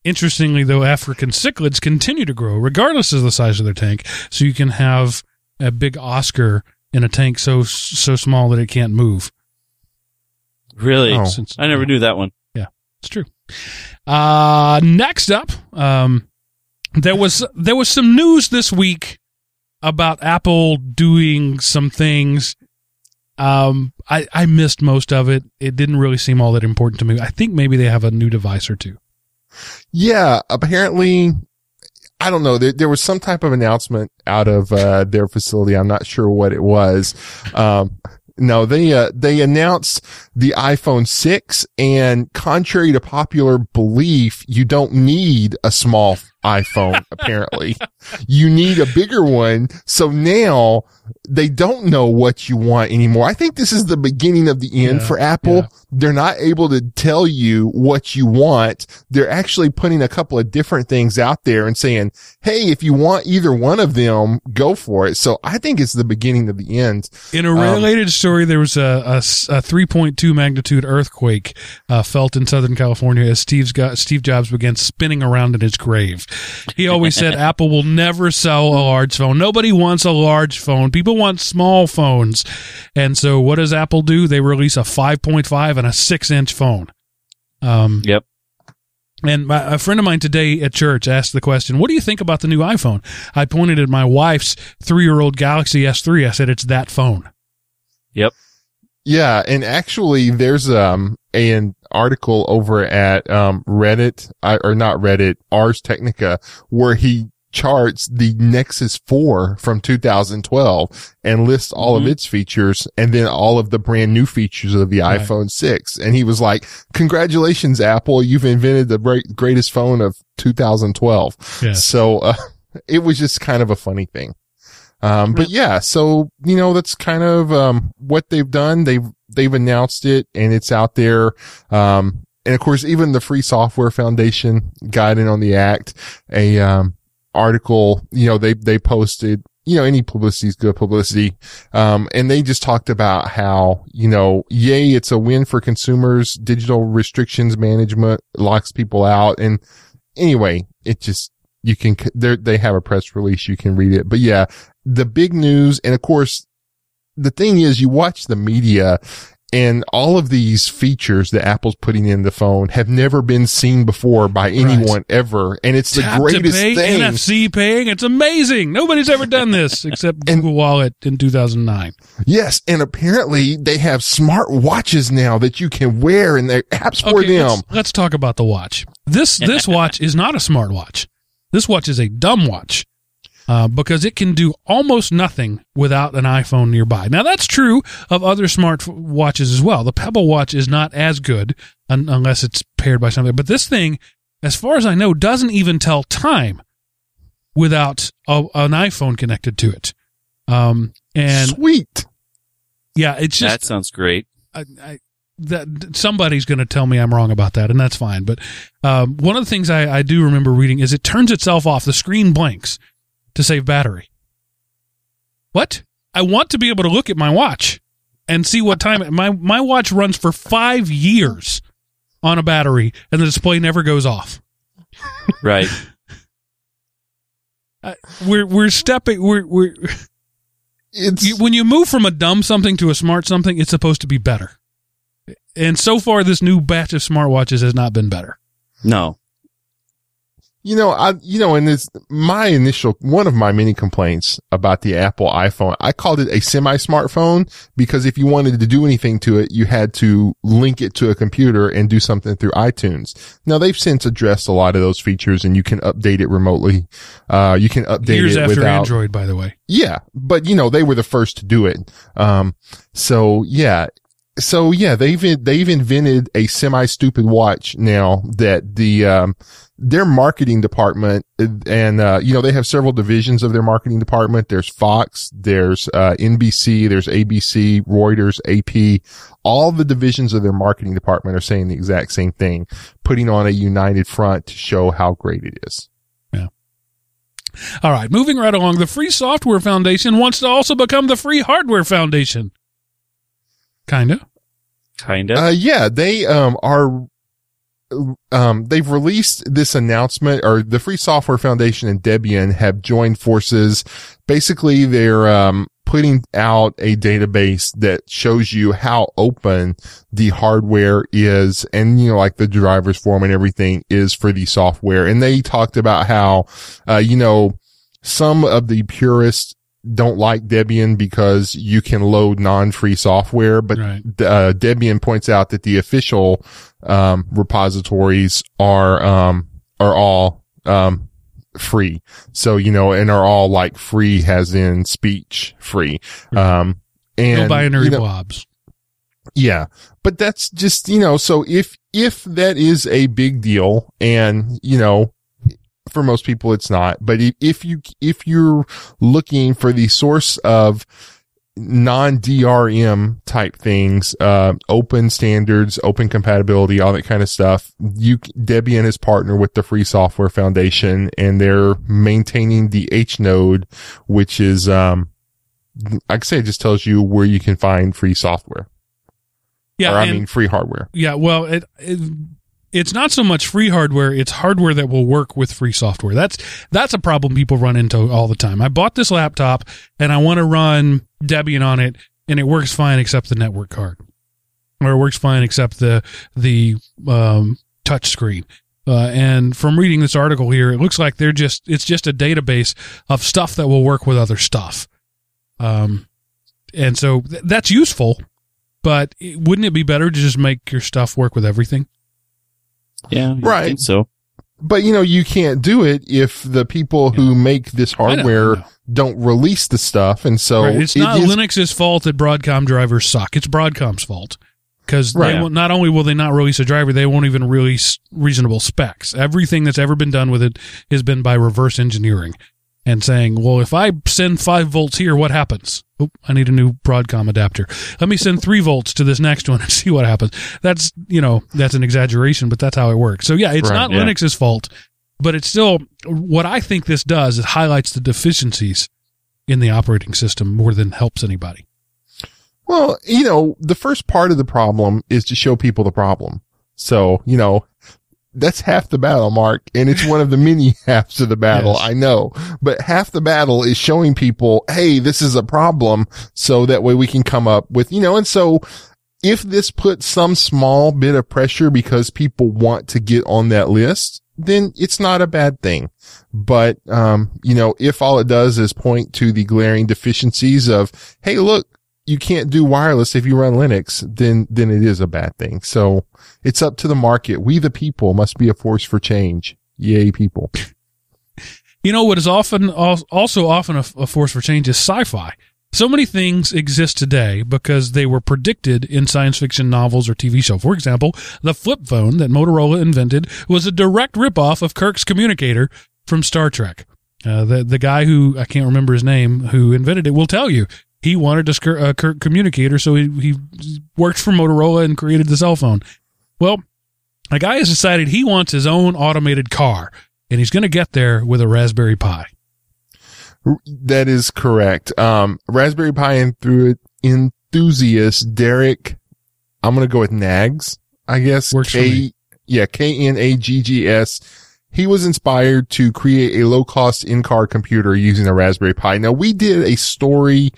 A: Interestingly, though, African cichlids continue to grow regardless of the size of their tank. So you can have a big Oscar in a tank so so small that it can't move.
B: Really?
C: Oh.
A: Since-
B: I never knew that one.
A: Yeah, it's true. Uh, next up, um, there was there was some news this week about Apple doing some things. Um, I I missed most of it. It didn't really seem all that important to me. I think maybe they have a new device or two.
C: Yeah, apparently, I don't know. There, there was some type of announcement out of uh, their facility. I'm not sure what it was. Um, no, they uh, they announced the iPhone 6, and contrary to popular belief, you don't need a small iPhone, apparently. You need a bigger one. So now they don't know what you want anymore. I think this is the beginning of the end
A: Yeah,
C: for Apple.
A: yeah.
C: They're not able to tell you what you want. They're actually putting a couple of different things out there and saying, Hey, if you want either one of them, go for it. So I think it's the beginning of the end.
A: In a
C: Um,
A: related story, there was a a 3.2 magnitude earthquake uh, felt in Southern California as Steve's got, Steve Jobs began spinning around in his grave. He always said Apple will never sell a large phone. Nobody wants a large phone. People want small phones. And so what does Apple do? They release a 5.5 and a 6 inch phone. Um,
B: Yep.
A: and my, a friend of mine today at church asked the question, "What do you think about the new iPhone?" I pointed at my wife's three-year-old Galaxy S3. I said, "It's that phone." Yep.
C: Yeah, and actually, there's um an article over at um Reddit or not Reddit, Ars Technica, where he charts the Nexus 4 from 2012 and lists all of
B: Mhm.
C: its features and then all of the brand new features of the
A: Right.
C: iPhone 6. And he was like, congratulations, Apple. You've invented the great, greatest phone of 2012.
A: Yeah.
C: So, uh, it was just kind of a funny thing. Um, but yeah, so, you know, that's kind of, um, what they've done. They've, they've announced it and it's out there. Um, and of course, even the Free Software Foundation in on the act. A, um, article, you know, they, they posted, you know, any publicity is good publicity. Um, and they just talked about how, you know, yay, it's a win for consumers. Digital restrictions management locks people out. And anyway, it just, you can, they have a press release. You can read it. But yeah, the big news. And of course, the thing is you watch the media and all of these features that Apple's putting in the phone have never been seen before by anyone ever. And it's the greatest
A: pay,
C: thing.
A: NFC paying. It's amazing. Nobody's ever done this except
C: And-
A: Google Wallet in 2009.
C: Yes. And apparently they have smart watches now that you can wear and they're apps for
A: Okay,
C: them.
A: let's, let's talk about the watch. This this watch is not a smart watch. This watch is a dumb watch. Uh, because it can do almost nothing without an iPhone nearby. Now that's true of other smart watches as well. The Pebble watch is not as good un- unless it's paired by something. But this thing, as far as I know, doesn't even tell time without a, an iPhone connected to it. Um, and
C: Sweet.
A: yeah, it's just
B: that sounds great.
A: I, I, that somebody's going to tell me I'm wrong about that, and that's fine. But um, one of the things I, I do remember reading is it turns itself off. The screen blinks to save battery. What? I want to be able to look at my watch and see what time my my watch runs for five years on a battery, and the display never goes off.
B: Right.
A: Uh, we're we're stepping we're we're
C: It's,
A: you, when you move from a dumb something to a smart something, it's supposed to be better. And so far, this new batch of smartwatches has not been better.
B: No.
C: You know, I, you know, and it's my initial, one of my many complaints about the Apple iPhone. I called it a semi-smartphone because if you wanted to do anything to it, you had to link it to a computer and do something through iTunes. Now they've since addressed a lot of those features and you can update it remotely. Uh, you can update
A: Years
C: it
A: after
C: without,
A: Android, by the way.
C: yeah, but you know, they were the first to do it. Um, so yeah. So yeah, they've, they've invented a semi-stupid watch now that the, um, their marketing department and, uh, you know, they have several divisions of their marketing department. There's Fox, there's, uh, NBC, there's ABC, Reuters, AP. All the divisions of their marketing department are saying the exact same thing, putting on a united front to show how great it is.
A: All right, moving right along. The Free Software Foundation wants to also become the Free Hardware Foundation. Kinda.
B: Kind of.
C: Uh, yeah, they, um, are, um, they've released this announcement or the Free Software Foundation and Debian have joined forces. Basically, they're, um, putting out a database that shows you how open the hardware is and, you know, like the drivers form and everything is for the software. And they talked about how, uh, you know, some of the purists don't like Debian because you can load non-free software, but
A: Right.
C: uh, Debian points out that the official um, repositories are um, are all um, free. So you know, and are all like free, as in speech free. Um, and
A: no binary
C: you know,
A: blobs.
C: yeah, but that's just, you know, so if, if that is a big deal and, you know, for most people, it's not. But if, you, if you're looking for the source of non-DRM type things, uh, open standards, open compatibility, all that kind of stuff, you, Debian is partner with the Free Software Foundation and they're maintaining the H node, which is, um, like I say, it just tells you where you can find free software.
A: Yeah,
C: or I
A: and-
C: mean free hardware.
A: Yeah, well, it, it it's not so much free hardware; it's hardware that will work with free software. That's that's a problem people run into all the time. I bought this laptop and I want to run Debian on it, and it works fine except the network card, or it works fine except the the um, touch screen. Uh, and from reading this article here, it looks like they're just it's just a database of stuff that will work with other stuff. Um, and so th- that's useful, but it, wouldn't it be better to just make your stuff work with everything?
B: Yeah,
C: Right.
B: so
C: But you know, you can't do it if the people who make this
A: I know,
C: hardware
A: I know.
C: don't release the stuff. And so
A: Right, It's not
C: is-
A: Linux's fault that Broadcom drivers suck. It's Broadcom's fault because
C: Right.
A: they will, not only will they not release a driver, they won't even release reasonable specs. Everything that's ever been done with it has been by reverse engineering and saying, "Well, if I send five volts here, what happens? Oop, I need a new Broadcom adapter. Let me send three volts to this next one and see what happens." That's you know that's an exaggeration, but that's how it works. So yeah, it's
C: Right,
A: not
B: yeah.
A: Linux's fault, but it's still what I think this does. It highlights the deficiencies in the operating system more than helps anybody.
C: Well, you know, the first part of the problem is to show people the problem. So, you know, that's half the battle, Mark, and it's one of the many halves of the battle.
A: Yes.
C: I know, but half the battle is showing people, Hey, this is a problem. So that way we can come up with, you know, and so if this puts some small bit of pressure because people want to get on that list, then it's not a bad thing. But, um, you know, if all it does is point to the glaring deficiencies of, Hey, look, you can't do wireless if you run Linux, then, then it is a bad thing. So it's up to the market. We, the people, must be a force for change. Yay, people.
A: You know what is often also often a, a force for change is sci-fi. So many things exist today because they were predicted in science fiction novels or TV show. For example, the flip phone that Motorola invented was a direct ripoff of Kirk's communicator from Star Trek. Uh, the the guy who I can't remember his name who invented it will tell you he wanted a a communicator, so he he worked for Motorola and created the cell phone. Well, a guy has decided he wants his own automated car, and he's going to get there with a Raspberry Pi.
C: That is correct. Um, Raspberry Pi enthu- enthusiast Derek, I'm going to go with Nags, I guess.
A: Works for
C: K,
A: me.
C: yeah, K-N-A-G-G-S. He was inspired to create a low cost in-car computer using a Raspberry Pi. Now we did a story,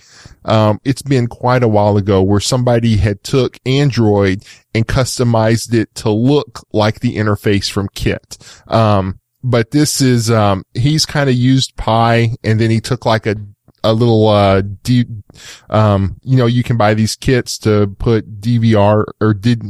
C: um, it's been quite a while ago where somebody had took Android and customized it to look like the interface from KITT. Um, but this is, um, he's kind of used Pi and then he took like a, a little, uh, D, um, you know, you can buy these kits to put DVR or did,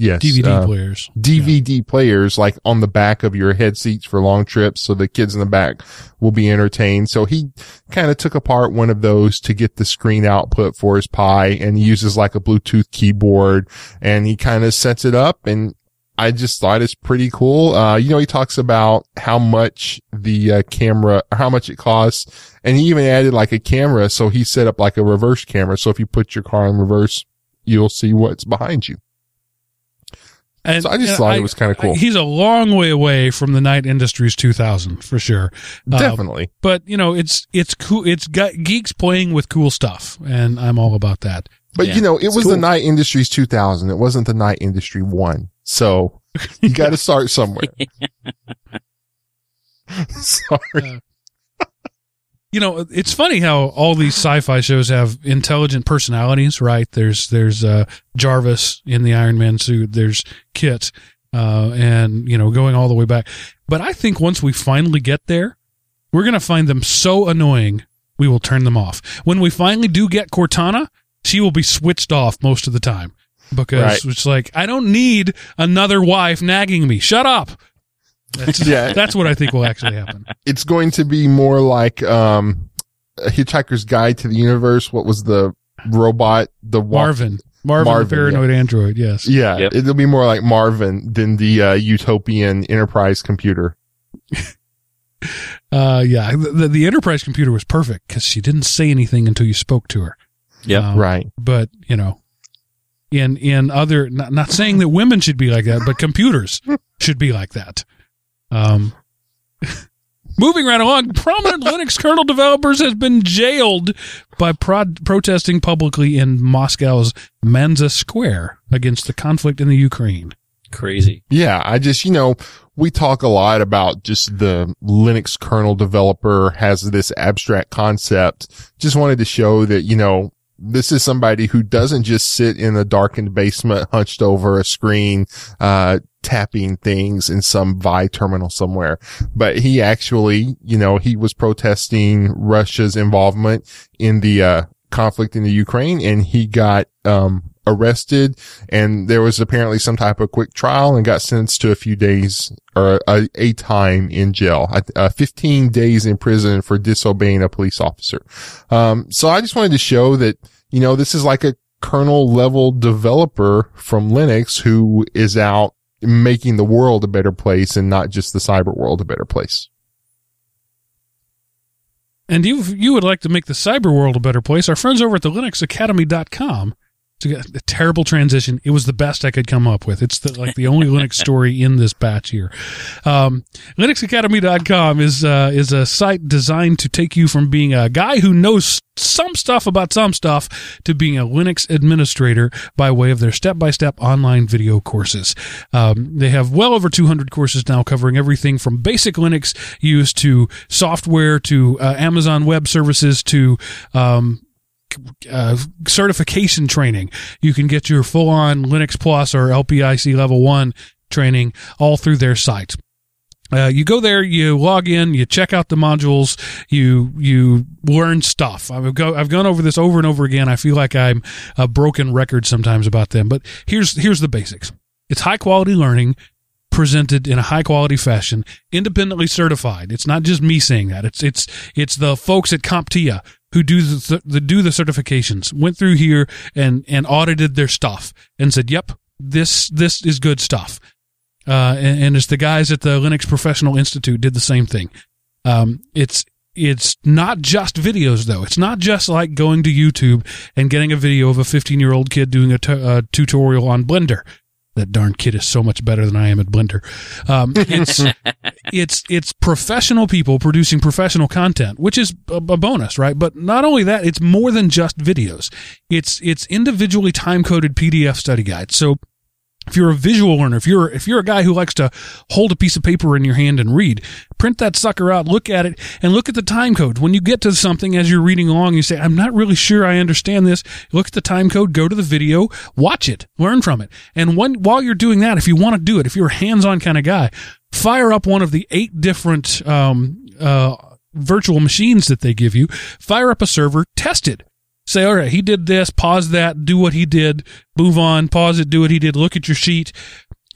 C: yes,
A: DVD
C: uh,
A: players.
C: DVD players like on the back of your head seats for long trips. So the kids in the back will be entertained. So he kind of took apart one of those to get the screen output for his Pi and he uses like a Bluetooth keyboard and he kind of sets it up and I just thought it's pretty cool. Uh, you know, he talks about how much the uh, camera, how much it costs. And he even added like a camera. So he set up like a reverse camera. So if you put your car in reverse, you'll see what's behind you.
A: And,
C: So I just thought it was kind of cool.
A: He's a long way away from the Knight Industries 2000 for sure. Uh,
C: Definitely.
A: but you know, it's it's cool. It's got geeks playing with cool stuff, and I'm all about that.
C: But
B: Yeah,
C: you know, it was the. Knight Industries 2000. It wasn't the Knight Industry 1. So you got to start somewhere. Sorry.
A: You know, it's funny how all these sci-fi shows have intelligent personalities, right? There's there's uh, Jarvis in the Iron Man suit. There's KITT, uh, and you know, going all the way back. But I think once we finally get there, we're gonna find them so annoying we will turn them off. When we finally do get Cortana, she will be switched off most of the time because
C: Right.
A: it's like I don't need another wife nagging me. Shut up. That's,
C: Yeah.
A: that's what I think will actually happen.
C: It's going to be more like, um, a Hitchhiker's Guide to the Universe. What was the robot? The wa-
A: Marvin. Marvin,
C: Marvin,
A: the paranoid android, yes.
C: Yeah.
B: Yep.
C: It'll be more like Marvin than the, uh, utopian enterprise computer.
A: Uh, yeah, the, the enterprise computer was perfect because she didn't say anything until you spoke to her.
B: Yeah.
A: Um,
C: Right.
A: But you know, in in other, not, not saying that women should be like that, but computers should be like that. Um, moving right along, prominent Linux kernel developers has been jailed by prod- protesting publicly in Moscow's Manezh Square against the conflict in the Ukraine.
B: Crazy.
C: Yeah, I just, you know, we talk a lot about just the Linux kernel developer has this abstract concept. Just wanted to show that, you know, this is somebody who doesn't just sit in a darkened basement hunched over a screen, uh, tapping things in some Vi terminal somewhere, but he actually, you know, he was protesting Russia's involvement in the, uh, conflict in the Ukraine and he got, um, arrested and there was apparently some type of quick trial and got sentenced to a few days or a, a time in jail, uh, 15 days in prison for disobeying a police officer. Um, so I just wanted to show that, you know, this is like a kernel level developer from Linux who is out making the world a better place and not just the cyber world a better place.
A: And you you would like to make the cyber world a better place. Our friends over at the linuxacademy.com it's a, a terrible transition. It was the best I could come up with. It's the, like the only Linux story in this batch here. Um, LinuxAcademy.com is uh, is a site designed to take you from being a guy who knows some stuff about some stuff to being a Linux administrator by way of their step by step online video courses. Um, they have well over 200 courses now covering everything from basic Linux use to software to uh, Amazon Web Services to um, uh, certification training. You can get your full on Linux Plus or LPIC level one training all through their site. Uh, you go there, you log in, you check out the modules, you you learn stuff. I've go I've gone over this over and over again. I feel like I'm a broken record sometimes about them, but here's here's the basics. It's high quality learning presented in a high quality fashion, independently certified. It's not just me saying that. It's it's it's the folks at CompTIA who do the, the do the certifications went through here and and audited their stuff and said, "Yep, this this is good stuff." Uh, and, and it's the guys at the Linux Professional Institute did the same thing. Um, it's it's not just videos though. It's not just like going to YouTube and getting a video of a 15 year old kid doing a, t- a tutorial on Blender. That darn kid is so much better than I am at Blender. Um, it's it's it's professional people producing professional content, which is a, a bonus, right? But not only that, it's more than just videos. It's it's individually time coded PDF study guides. So if you're a visual learner, if you're if you're a guy who likes to hold a piece of paper in your hand and read, print that sucker out, look at it, and look at the time code. When you get to something as you're reading along, you say, "I'm not really sure I understand this." Look at the time code, go to the video, watch it, learn from it, and when while you're doing that, if you want to do it, if you're a hands-on kind of guy, fire up one of the eight different um, uh, virtual machines that they give you. Fire up a server, test it say, all right, he did this, pause that, do what he did, move on, pause it, do what he did, look at your sheet.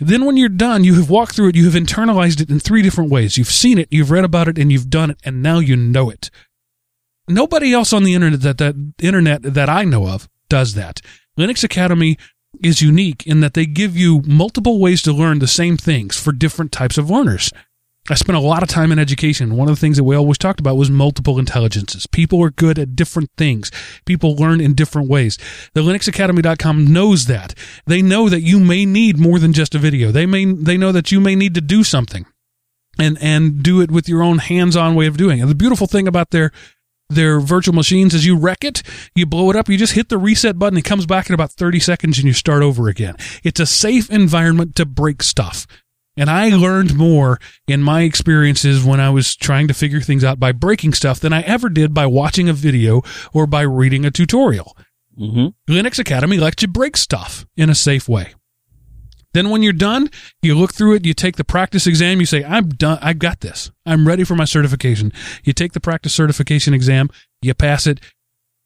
A: Then when you're done, you have walked through it, you have internalized it in three different ways. You've seen it, you've read about it, and you've done it, and now you know it. Nobody else on the internet that, that internet that I know of does that. Linux Academy is unique in that they give you multiple ways to learn the same things for different types of learners. I spent a lot of time in education. One of the things that we always talked about was multiple intelligences. People are good at different things. People learn in different ways. The linuxacademy.com knows that. They know that you may need more than just a video. They may, they know that you may need to do something and, and do it with your own hands-on way of doing it. The beautiful thing about their, their virtual machines is you wreck it, you blow it up, you just hit the reset button, it comes back in about 30 seconds and you start over again. It's a safe environment to break stuff. And I learned more in my experiences when I was trying to figure things out by breaking stuff than I ever did by watching a video or by reading a tutorial.
B: Mm-hmm.
A: Linux Academy lets you break stuff in a safe way. Then when you're done, you look through it, you take the practice exam, you say, I'm done, I got this. I'm ready for my certification. You take the practice certification exam, you pass it,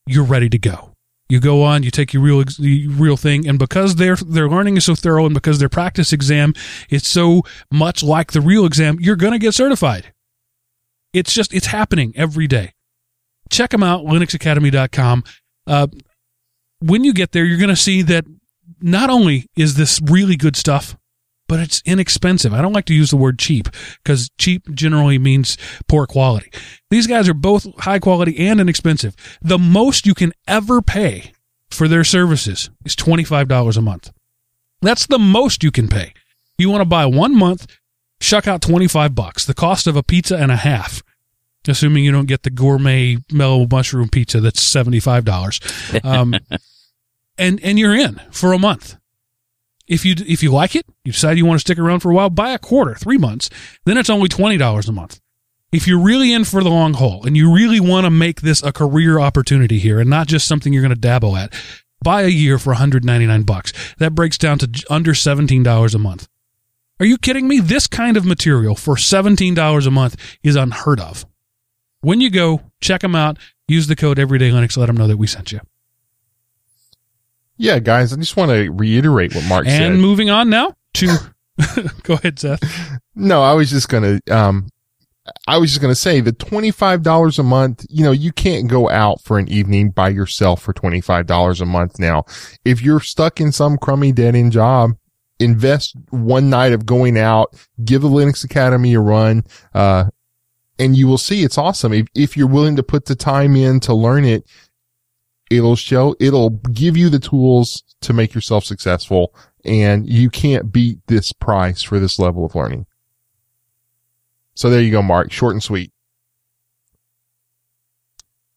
A: you're ready to go. You go on, you take your real real thing, and because their their learning is so thorough, and because their practice exam is so much like the real exam, you're gonna get certified. It's just it's happening every day. Check them out, linuxacademy.com. Uh, when you get there, you're gonna see that not only is this really good stuff, but it's inexpensive. I don't like to use the word cheap because cheap generally means poor quality. These guys are both high quality and inexpensive. The most you can ever pay for their services is $25 a month. That's the most you can pay. You want to buy one month, shuck out 25 bucks, the cost of a pizza and a half. Assuming you don't get the gourmet mellow mushroom pizza that's $75. Um, and, and you're in for a month. If you, if you like it, you decide you want to stick around for a while, buy a quarter, three months. Then it's only $20 a month. If you're really in for the long haul and you really want to make this a career opportunity here and not just something you're going to dabble at, buy a year for 199 bucks. That breaks down to under $17 a month. Are you kidding me? This kind of material for $17 a month is unheard of. When you go, check them out. Use the code Everyday Linux. Let them know that we sent you.
C: Yeah, guys, I just want to reiterate what Mark
A: and
C: said.
A: And moving on now to, go ahead, Seth.
C: No, I was just gonna, um, I was just gonna say the $25 a month, you know, you can't go out for an evening by yourself for $25 a month now. If you're stuck in some crummy dead end job, invest one night of going out, give the Linux Academy a run, uh, and you will see it's awesome. If, if you're willing to put the time in to learn it, it'll show, it'll give you the tools to make yourself successful and you can't beat this price for this level of learning. So there you go, Mark. Short and sweet.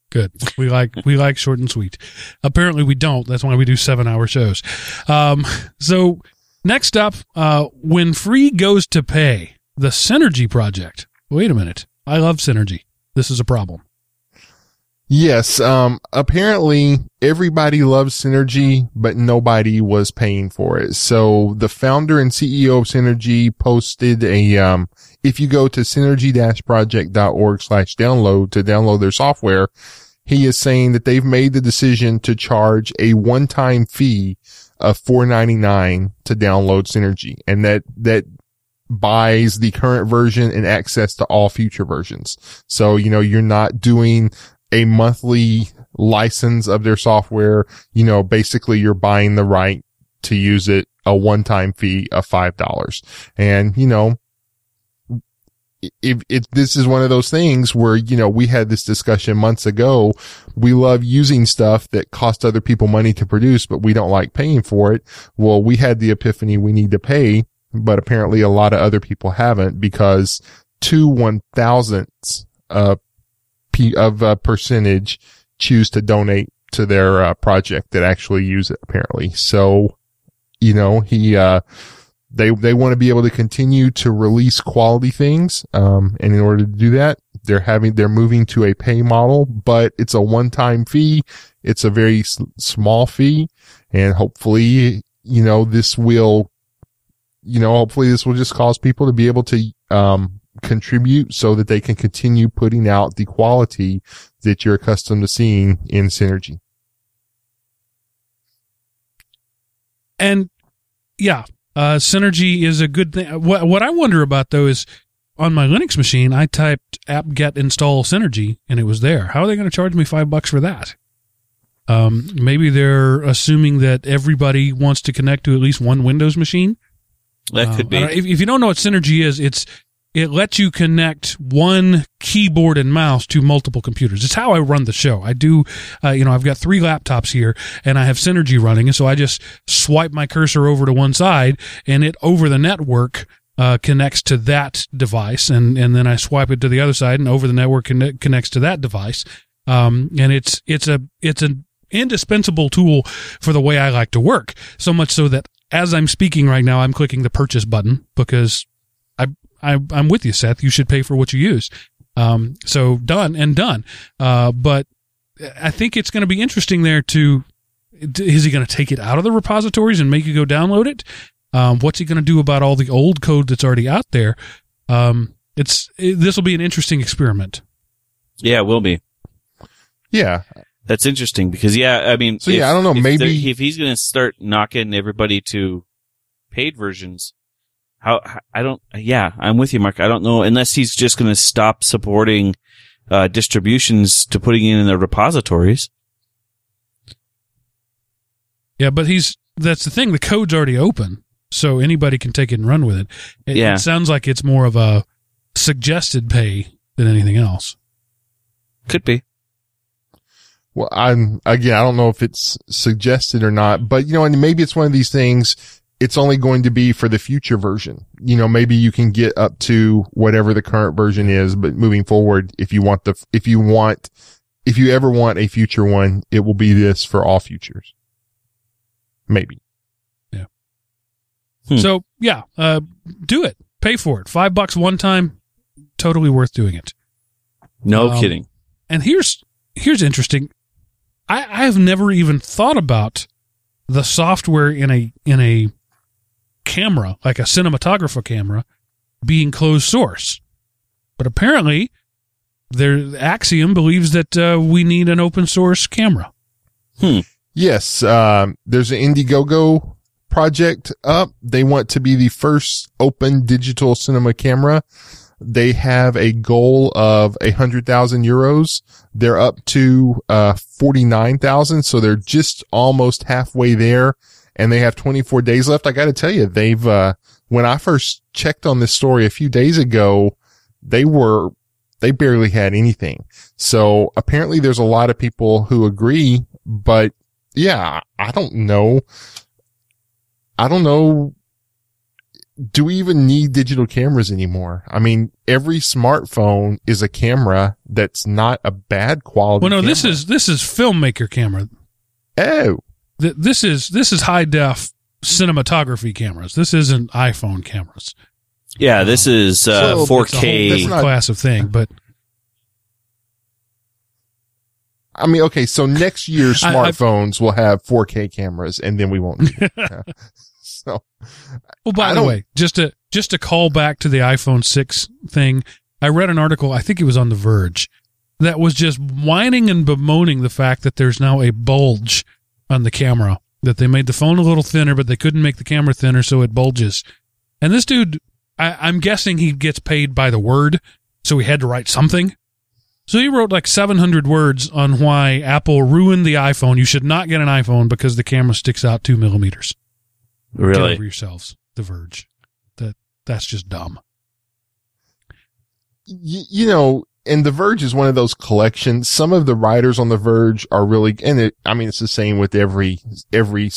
A: Good. We like we like short and sweet. Apparently we don't. That's why we do seven hour shows. Um, so next up, uh, when free goes to pay, the Synergy project. Wait a minute. I love Synergy. This is a problem.
C: Yes. Um, apparently everybody loves Synergy, but nobody was paying for it. So the founder and CEO of Synergy posted a, um, if you go to synergy-project.org slash download to download their software, he is saying that they've made the decision to charge a one-time fee of $4.99 to download Synergy and that, that buys the current version and access to all future versions. So, you know, you're not doing a monthly license of their software. You know, basically you're buying the right to use it, a one-time fee of $5. And, you know, if, if this is one of those things where, you know, we had this discussion months ago, we love using stuff that cost other people money to produce, but we don't like paying for it. Well, we had the epiphany we need to pay, but apparently a lot of other people haven't because two one thousandths, uh, of a percentage choose to donate to their uh, project that actually use it apparently. So, you know, he, uh, they, they want to be able to continue to release quality things. Um, and in order to do that, they're having, they're moving to a pay model, but it's a one-time fee. It's a very s- small fee and hopefully, you know, this will, you know, hopefully this will just cause people to be able to, um, contribute so that they can continue putting out the quality that you're accustomed to seeing in Synergy.
A: And yeah, uh, Synergy is a good thing. What, what I wonder about though is on my Linux machine, I typed apt-get install Synergy and it was there. How are they going to charge me five bucks for that? Um, maybe they're assuming that everybody wants to connect to at least one Windows machine.
B: That
A: Um,
B: could
A: I
B: be.
A: If, if you don't know what Synergy is, it's it lets you connect one keyboard and mouse to multiple computers. It's how I run the show. I do, uh, you know, I've got three laptops here and I have Synergy running, and so I just swipe my cursor over to one side, and it over the network. Uh, connects to that device and, and then I swipe it to the other side and over the network conne- connects to that device. Um, and it's, it's a, it's an indispensable tool for the way I like to work. So much so that as I'm speaking right now, I'm clicking the purchase button because I, I I'm with you, Seth. You should pay for what you use. Um, so done and done. Uh, but I think it's going to be interesting there to, is he going to take it out of the repositories and make you go download it? Um, what's he going to do about all the old code that's already out there? Um, it's, it, this will be an interesting experiment.
B: Yeah, it will be.
C: Yeah.
B: That's interesting because yeah, I mean,
C: So, yeah, I don't know,
B: if
C: maybe-
B: if he's going to start knocking everybody to paid versions, how I don't. Yeah, I'm with you, Mark. I don't know unless he's just going to stop supporting uh, distributions to putting it in the repositories.
A: Yeah, but he's, that's the thing. The code's already open. so anybody can take it and run with it. It,
B: Yeah.
A: it sounds like it's more of a suggested pay than anything else.
B: Could be.
C: Well, I'm again, I don't know if it's suggested or not, but you know, and maybe it's one of these things. It's only going to be for the future version. You know, maybe you can get up to whatever the current version is, but moving forward, if you want the, if you want, if you ever want a future one, it will be this for all futures. Maybe.
B: Hmm.
A: So yeah, uh, do it. Pay for it. Five bucks one time. Totally worth doing it.
B: No
A: Um,
B: kidding.
A: And here's here's interesting. I, I have never even thought about the software in a in a camera, like a cinematographer camera, being closed source. But apparently, their Axiom believes that uh, we need an open source camera. Hmm.
C: Yes. Um, there's an Indiegogo project up. They want to be the first open digital cinema camera. They have a goal of a hundred thousand euros. They're up to, uh, 49,000. So they're just almost halfway there and they have 24 days left. I got to tell you, they've, uh, when I first checked on this story a few days ago, they were, they barely had anything. So apparently there's a lot of people who agree, but yeah, I don't know. I don't know. Do we even need digital cameras anymore? I mean, every smartphone is a camera that's not a bad quality.
A: Well, no, this is this is filmmaker camera.
C: oh,
A: Th- This is this is high def cinematography cameras. This isn't iPhone cameras.
B: Yeah, this is uh,
C: So,
A: It's a whole
B: 4K.
C: That's
A: different
C: not-
A: class of thing, but
C: I mean, okay, so next year
A: I- I-
C: smartphones will have 4K cameras, and then we won't. Need it. Yeah. So
A: Well, by
C: I
A: the way, just to just to call back to the iPhone six thing, I read an article. I think it was on The Verge that was just whining and bemoaning the fact that there's now a bulge on the camera. That they made the phone a little thinner, but they couldn't make the camera thinner, so it bulges. And this dude, I, I'm guessing he gets paid by the word, so he had to write something. So he wrote like 700 words on why Apple ruined the iPhone. You should not get an iPhone because the camera sticks out two millimeters. Get
B: Really?
A: over yourselves. The Verge. That that's just dumb.
C: y- you know, and The Verge is one of those collections. Some of the writers on The Verge are really, and it, I mean, it's the same with every, every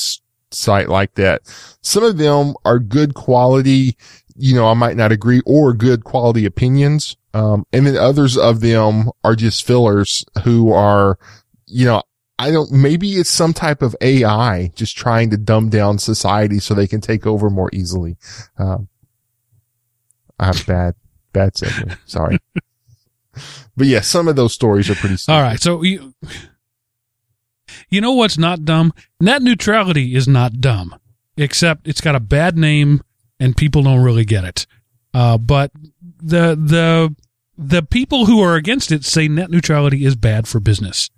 C: site like that. Some of them are good quality, you know, I might not agree or good quality opinions. Um, and then others of them are just fillers who are, you know, I don't, maybe it's some type of AI just trying to dumb down society so they can take over more easily. Um, I have bad, bad segue. Sorry. but yeah, some of those stories are pretty.
A: All right. So you, you know what's not dumb? Net neutrality is not dumb, except it's got a bad name and people don't really get it. Uh, but the the the people who are against it say net neutrality is bad for business.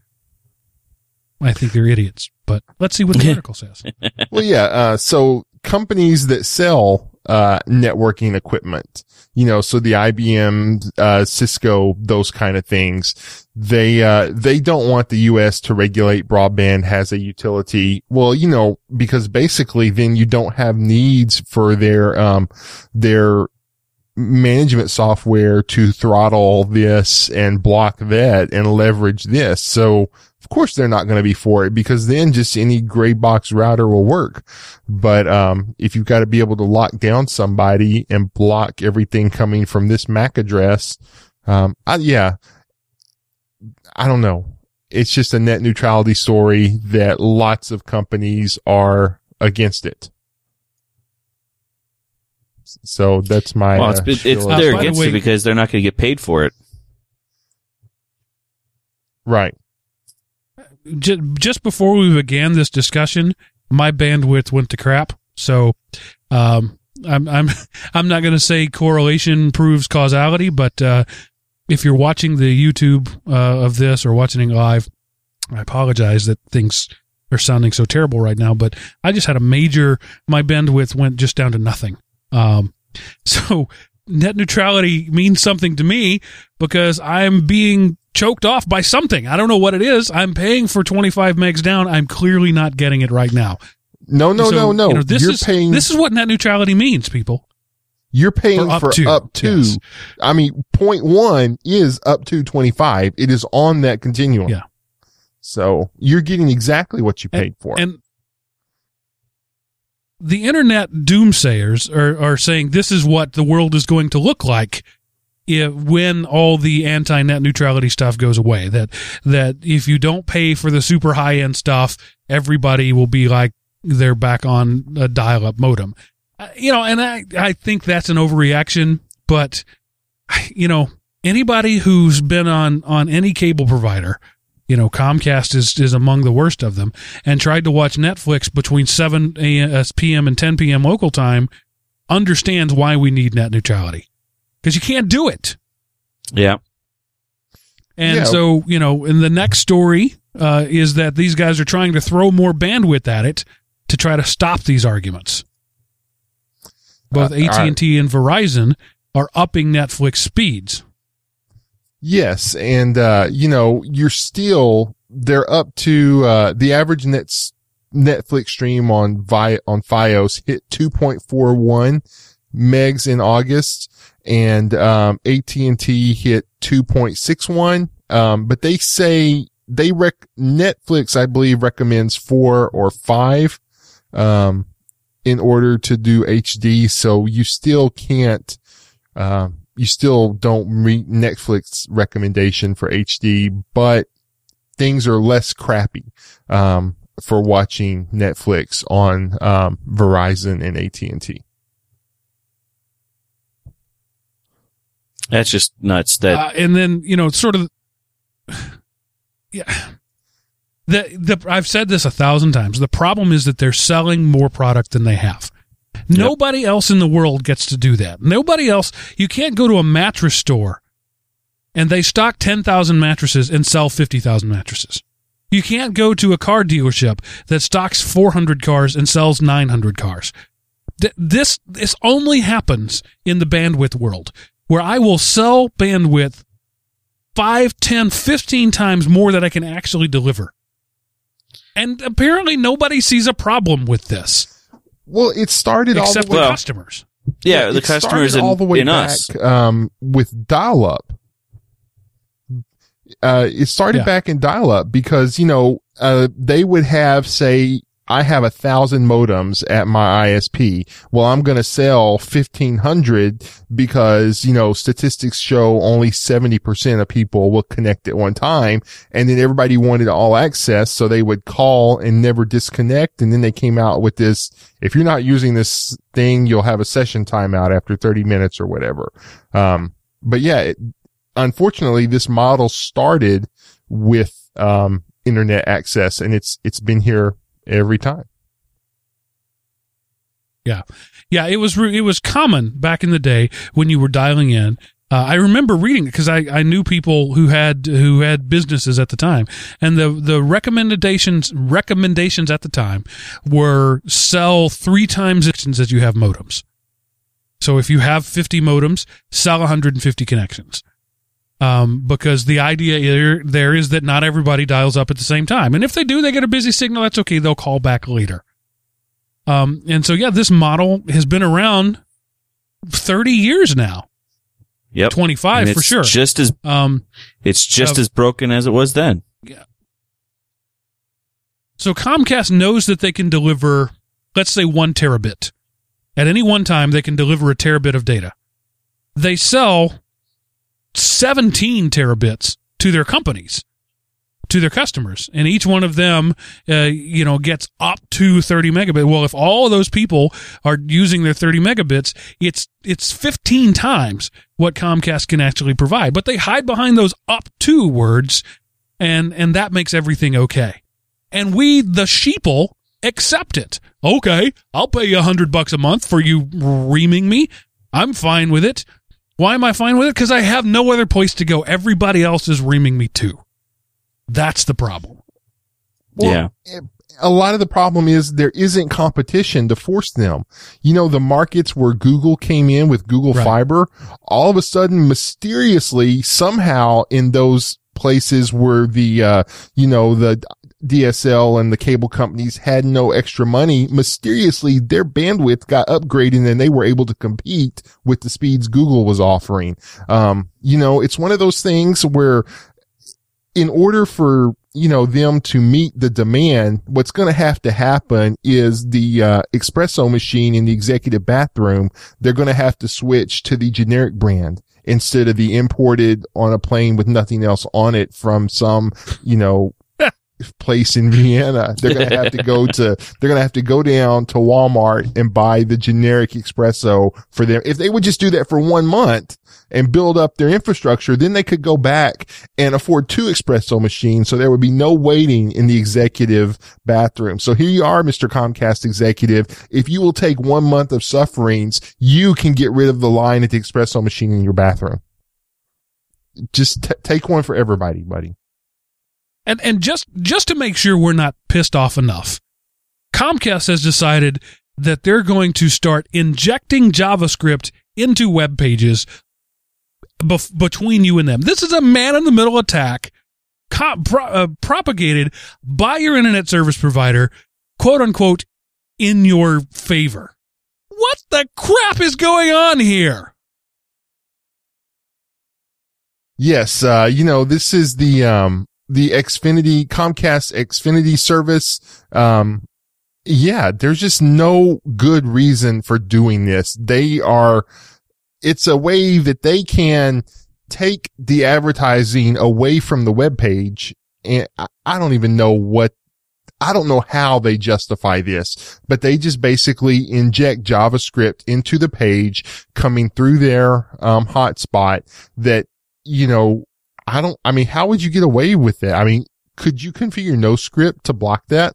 A: I think they're idiots. But let's see what the article says.
C: well, yeah. Uh, so companies that sell, uh, networking equipment, you know, so the IBM, uh, Cisco, those kind of things, they, uh, they don't want the U.S. to regulate broadband as a utility. Well, you know, because basically then you don't have needs for their, um, their, management software to throttle this and block that and leverage this. So of course they're not going to be for it because then just any gray box router will work. But, um, if you've got to be able to lock down somebody and block everything coming from this MAC address, um, I, yeah, I don't know. It's just a net neutrality story that lots of companies are against it. So that's my,
B: Well, it's,
C: uh,
B: it, it's they're
A: by the
B: against
A: way-
B: it because they're not going to get paid for it.
C: right.
A: Just, before we began this discussion, my bandwidth went to crap. So, um, I'm I'm I'm not going to say correlation proves causality, but uh, if you're watching the YouTube uh, of this or watching it live, I apologize that things are sounding so terrible right now. But I just had a major my bandwidth went just down to nothing. Um, so net neutrality means something to me because I'm being choked off by something. I don't know what it is. I'm paying for 25 megs down. I'm clearly not getting it right now.
C: No, no,
A: So,
C: no, no.
A: You know, this
C: you're
A: is
C: paying.
A: this is what net neutrality means, people.
C: you're paying
A: up
C: for
A: to,
C: up to.
A: yes.
C: I mean, point one is up to 25. It is on that continuum.
A: Yeah.
C: So you're getting exactly what you paid for.
A: And the internet doomsayers are, are saying this is what the world is going to look like if, when all the anti net neutrality stuff goes away. That that if you don't pay for the super high end stuff, everybody will be like they're back on a dial up modem. Uh, You know, and I I think that's an overreaction, but you know anybody who's been on on any cable provider you know, Comcast is, is among the worst of them, and tried to watch Netflix between 7 a- p.m. and 10 p.m. local time, understands why we need net neutrality. Because you can't do it.
B: Yeah.
A: And
C: Yeah.
A: so, you know, in the next story uh, is that these guys are trying to throw more bandwidth at it to try to stop these arguments. Both
C: Uh,
A: AT&T and Verizon are upping Netflix speeds.
C: Yes, and uh, you know, you're still they're up to uh the average net Netflix stream on Vi on FiOS hit 2.41 megs in August, and um, AT&T hit 2.61. Um, but they say they rec Netflix, I believe, recommends four or five, um, in order to do HD. So you still can't, um, you still don't meet Netflix recommendation for HD, but things are less crappy, um, for watching Netflix on, um, Verizon and AT&T.
B: That's just nuts. That
A: uh, and then you know sort of yeah. The the i've said this a thousand times. The problem is that they're selling more product than they have. Nobody else in the world gets to do that. Nobody else you can't go to a mattress store and they stock 10,000 mattresses and sell 50,000 mattresses. You can't go to a car dealership that stocks 400 cars and sells 900 cars. This this only happens in the bandwidth world where I will sell bandwidth 5, 10, 15 times more that I can actually deliver. And apparently nobody sees a problem with this
C: Well, it started all the
A: except
C: way
A: the
B: Well,
A: customers.
B: yeah, the
C: it
B: customers
C: started
B: in,
C: all the way
B: in
C: back,
B: us.
C: um, with dial up. Uh, it started
A: Yeah.
C: back in dial up because, you know, uh, they would have, say, I have a thousand modems at my ISP. Well, I'm going to sell 1500 because, you know, statistics show only 70% of people will connect at one time. And then everybody wanted all access. So they would call and never disconnect. And then they came out with this. If you're not using this thing, you'll have a session timeout after 30 minutes or whatever. Um, but yeah, it, unfortunately, this model started with, um, internet access and it's, it's been here every time.
A: Yeah, yeah, it was it was common back in the day when you were dialing in. Uh, I remember reading it because I, I knew people who had who had businesses at the time, and the the recommendations recommendations at the time were sell three times as you have modems. So if you have 50 modems, sell 150 connections. Um, because the idea there, there is that not everybody dials up at the same time. And if they do, they get a busy signal. That's okay. They'll call back later. Um, and so, yeah, this model has been around 30 years now,
B: Yep.
A: 25
B: And
A: for sure.
B: Just as
A: Um,
B: it's just
A: Uh,
B: as broken as it was then. Yeah.
A: So Comcast knows that they can deliver, let's say, one terabit. At any one time, they can deliver a terabit of data. They sell 17 terabits to their companies, to their customers, and each one of them, uh, you know, gets up to 30 megabit. Well, if all those people are using their 30 megabits, it's it's 15 times what Comcast can actually provide. But they hide behind those up to words, and and that makes everything okay and we, the sheeple, accept it. Okay, I'll pay you a hundred bucks a month for you reaming me. I'm fine with it. Why am I fine with it? Because I have no other place to go. Everybody else is reaming me too. That's the problem.
C: Well,
B: yeah.
C: a lot of the problem is there isn't competition to force them. You know, the markets where Google came in with Google
A: Right.
C: Fiber, all of a sudden, mysteriously, somehow in those places where the, uh, you know, the DSL and the cable companies had no extra money, mysteriously their bandwidth got upgraded and they were able to compete with the speeds Google was offering. Um, you know, it's one of those things where in order for you know them to meet the demand, what's going to have to happen is the uh, espresso machine in the executive bathroom. They're going to have to switch to the generic brand instead of the imported on a plane with nothing else on it from some you know place in Vienna. They're going to have to go to, they're going to have to go down to Walmart and buy the generic espresso for them. If they would just do that for one month and build up their infrastructure, then they could go back and afford two espresso machines. So there would be no waiting in the executive bathroom. So here you are, Mr. Comcast executive. If you will take one month of sufferings, you can get rid of the line at the espresso machine in your bathroom. Just t- take one for everybody, buddy.
A: And and just just to make sure we're not pissed off enough, Comcast has decided that they're going to start injecting JavaScript into web pages bef- between you and them. This is a man in the middle attack co- pro- uh, propagated by your internet service provider, quote unquote, in your favor. What the crap is going on here?
C: Yes, uh, you know, this is the um the Xfinity Comcast Xfinity service. Um yeah, there's just no good reason for doing this. They are it's a way that they can take the advertising away from the web page and I, I don't even know what I don't know how they justify this, but they just basically inject JavaScript into the page coming through their um, hotspot that you know, I don't, I mean, how would you get away with that? I mean, could you configure NoScript to block that?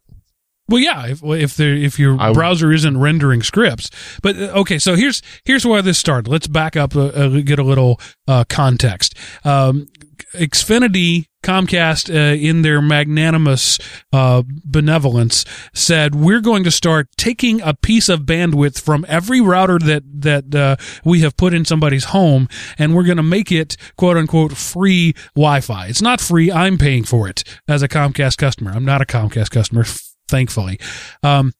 A: Well, yeah, if if there if your
C: I
A: browser isn't rendering scripts, but uh, okay, so here's here's where this started. Let's back up, uh, uh, get a little uh, context. Um, Xfinity, Comcast, uh, in their magnanimous uh, benevolence, said we're going to start taking a piece of bandwidth from every router that that uh, we have put in somebody's home, and we're going to make it quote unquote free Wi-Fi. It's not free. I'm paying for it as a Comcast customer. I'm not a Comcast customer, thankfully. Um,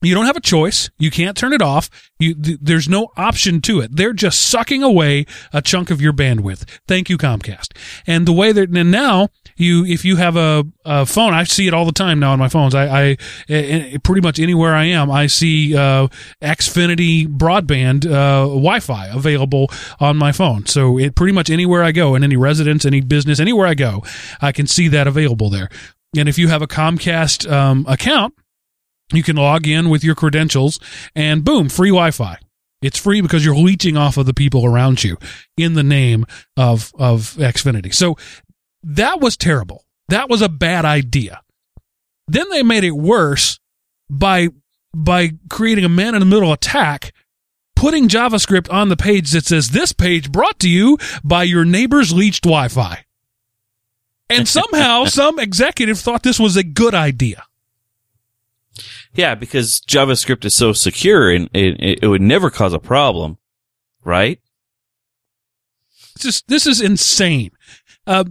A: you don't have a choice. You can't turn it off. You, th- there's no option to it. They're just sucking away a chunk of your bandwidth. Thank you, Comcast. And the way that, and now you, if you have a, a phone, I see it all the time now on my phones. I, I, eh, pretty much anywhere I am, I see, uh, Xfinity broadband, uh, Wi-Fi available on my phone. So it pretty much anywhere I go in any residence, any business, anywhere I go, I can see that available there. And if you have a Comcast, um, account, you can log in with your credentials and boom, free Wi-Fi. It's free because you're leeching off of the people around you in the name of, of Xfinity. So that was terrible. That was a bad idea. Then they made it worse by, by creating a man in the middle attack, putting JavaScript on the page that says this page brought to you by your neighbor's leached Wi-Fi. And somehow some executive thought this was a good idea.
B: Yeah, because JavaScript is so secure and it, it would never cause a problem, right?
A: This is insane. Uh,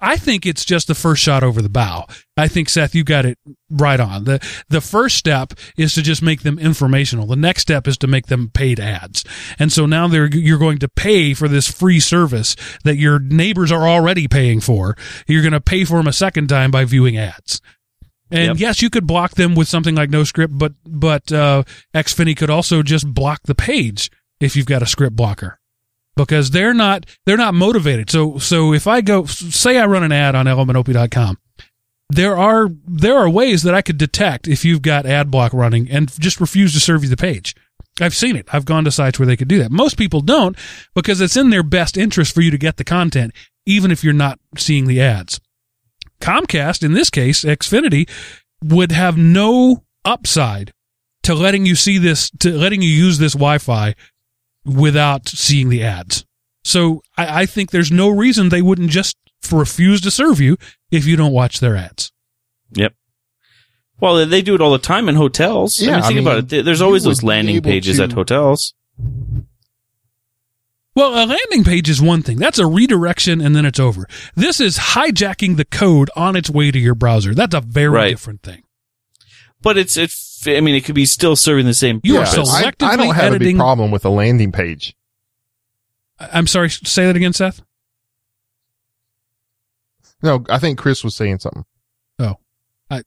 A: I think it's just the first shot over the bow. I think Seth, you got it right on. the The first step is to just make them informational. The next step is to make them paid ads. And so now they're you're going to pay for this free service that your neighbors are already paying for. You're going to pay for them a second time by viewing ads. And
B: Yep.
A: yes, you could block them with something like NoScript, but but uh, Xfinity could also just block the page if you've got a script blocker because they're not they're not motivated. So so if I go say I run an ad on elementop.com, there are there are ways that I could detect if you've got ad block running and just refuse to serve you the page. I've seen it. I've gone to sites where they could do that. Most people don't because it's in their best interest for you to get the content even if you're not seeing the ads. Comcast in this case, Xfinity would have no upside to letting you see this to letting you use this Wi-Fi without seeing the ads. So I, I think there's no reason they wouldn't just refuse to serve you if you don't watch their ads.
B: Yep. Well, they do it all the time in hotels. I
C: Yeah,
B: mean,
C: I
B: think
C: mean,
B: about it. There's always those landing pages
C: to-
B: at hotels.
A: Well, a landing page is one thing. That's a redirection and then it's over. This is hijacking the code on its way to your browser. That's a very
B: Right.
A: different thing.
B: But it's it I mean, it could be still serving the same.
A: You are
B: purpose.
C: I, I don't have a
A: editing-
C: big problem with a landing page.
A: I- I'm sorry, say that again, Seth.
C: No, I think Chris was saying something. Oh.
A: I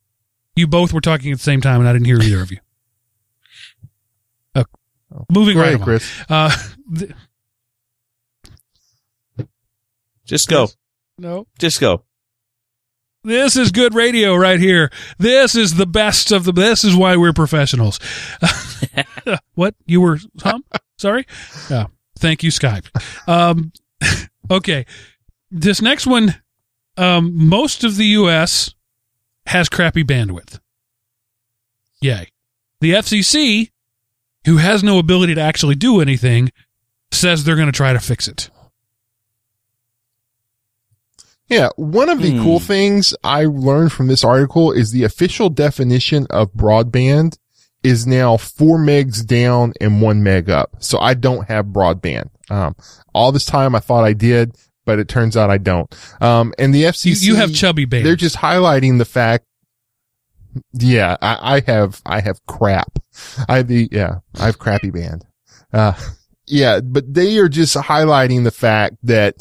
A: you both were talking at the same time and I didn't hear either of you. Okay. Moving
C: Go
A: right
C: ahead,
A: along.
C: Chris.
A: Uh, th-
B: Just go.
A: no.
B: Just go.
A: This is good radio right here. This is the best of the. This is why we're professionals. what you were? Huh? Sorry. Yeah. Thank you, Skype. Um, okay. This next one, um, most of the U.S. has crappy bandwidth. Yay. The FCC, who has no ability to actually do anything, says they're going to try to fix it.
C: Yeah, one of the
B: Hmm.
C: cool things I learned from this article is the official definition of broadband is now four megs down and one meg up. So I don't have broadband. Um, all this time I thought I did, but it turns out I don't. Um, and the
A: You,
C: FCC,
A: you have chubby band.
C: they're just highlighting the fact. Yeah, I, I have, I have crap. I have the, yeah, I have crappy band. Uh, yeah, but they are just highlighting the fact that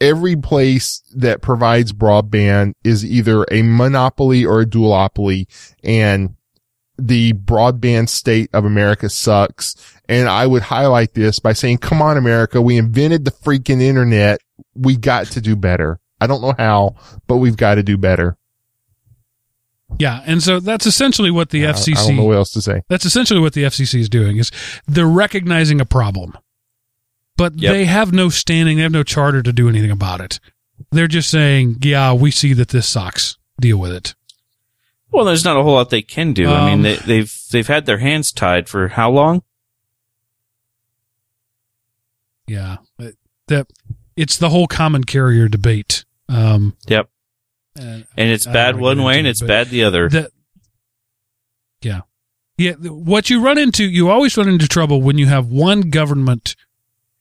C: every place that provides broadband is either a monopoly or a duopoly and the broadband state of America sucks. And I would highlight this by saying, come on, America, we invented the freaking internet. We got to do better. I don't know how, but we've got to do better.
A: yeah, and so that's essentially what the FCC.
C: I don't know what else to say.
A: That's essentially what the FCC is doing is they're recognizing a problem, but
B: Yep.
A: they have no standing, they have no charter to do anything about it. They're just saying, "Yeah, we see that this sucks. Deal with it."
B: Well, there's not a whole lot they can do. I
A: Um,
B: mean, they, they've they've had their hands tied for how long?
A: Yeah, that it's the whole common carrier debate. Um,
B: Yep.
A: and
B: And it's
A: I
B: bad
A: wanna
B: one way and
A: it,
B: it's bad the other.
A: that, yeah, yeah. What you run into, you always run into trouble when you have one government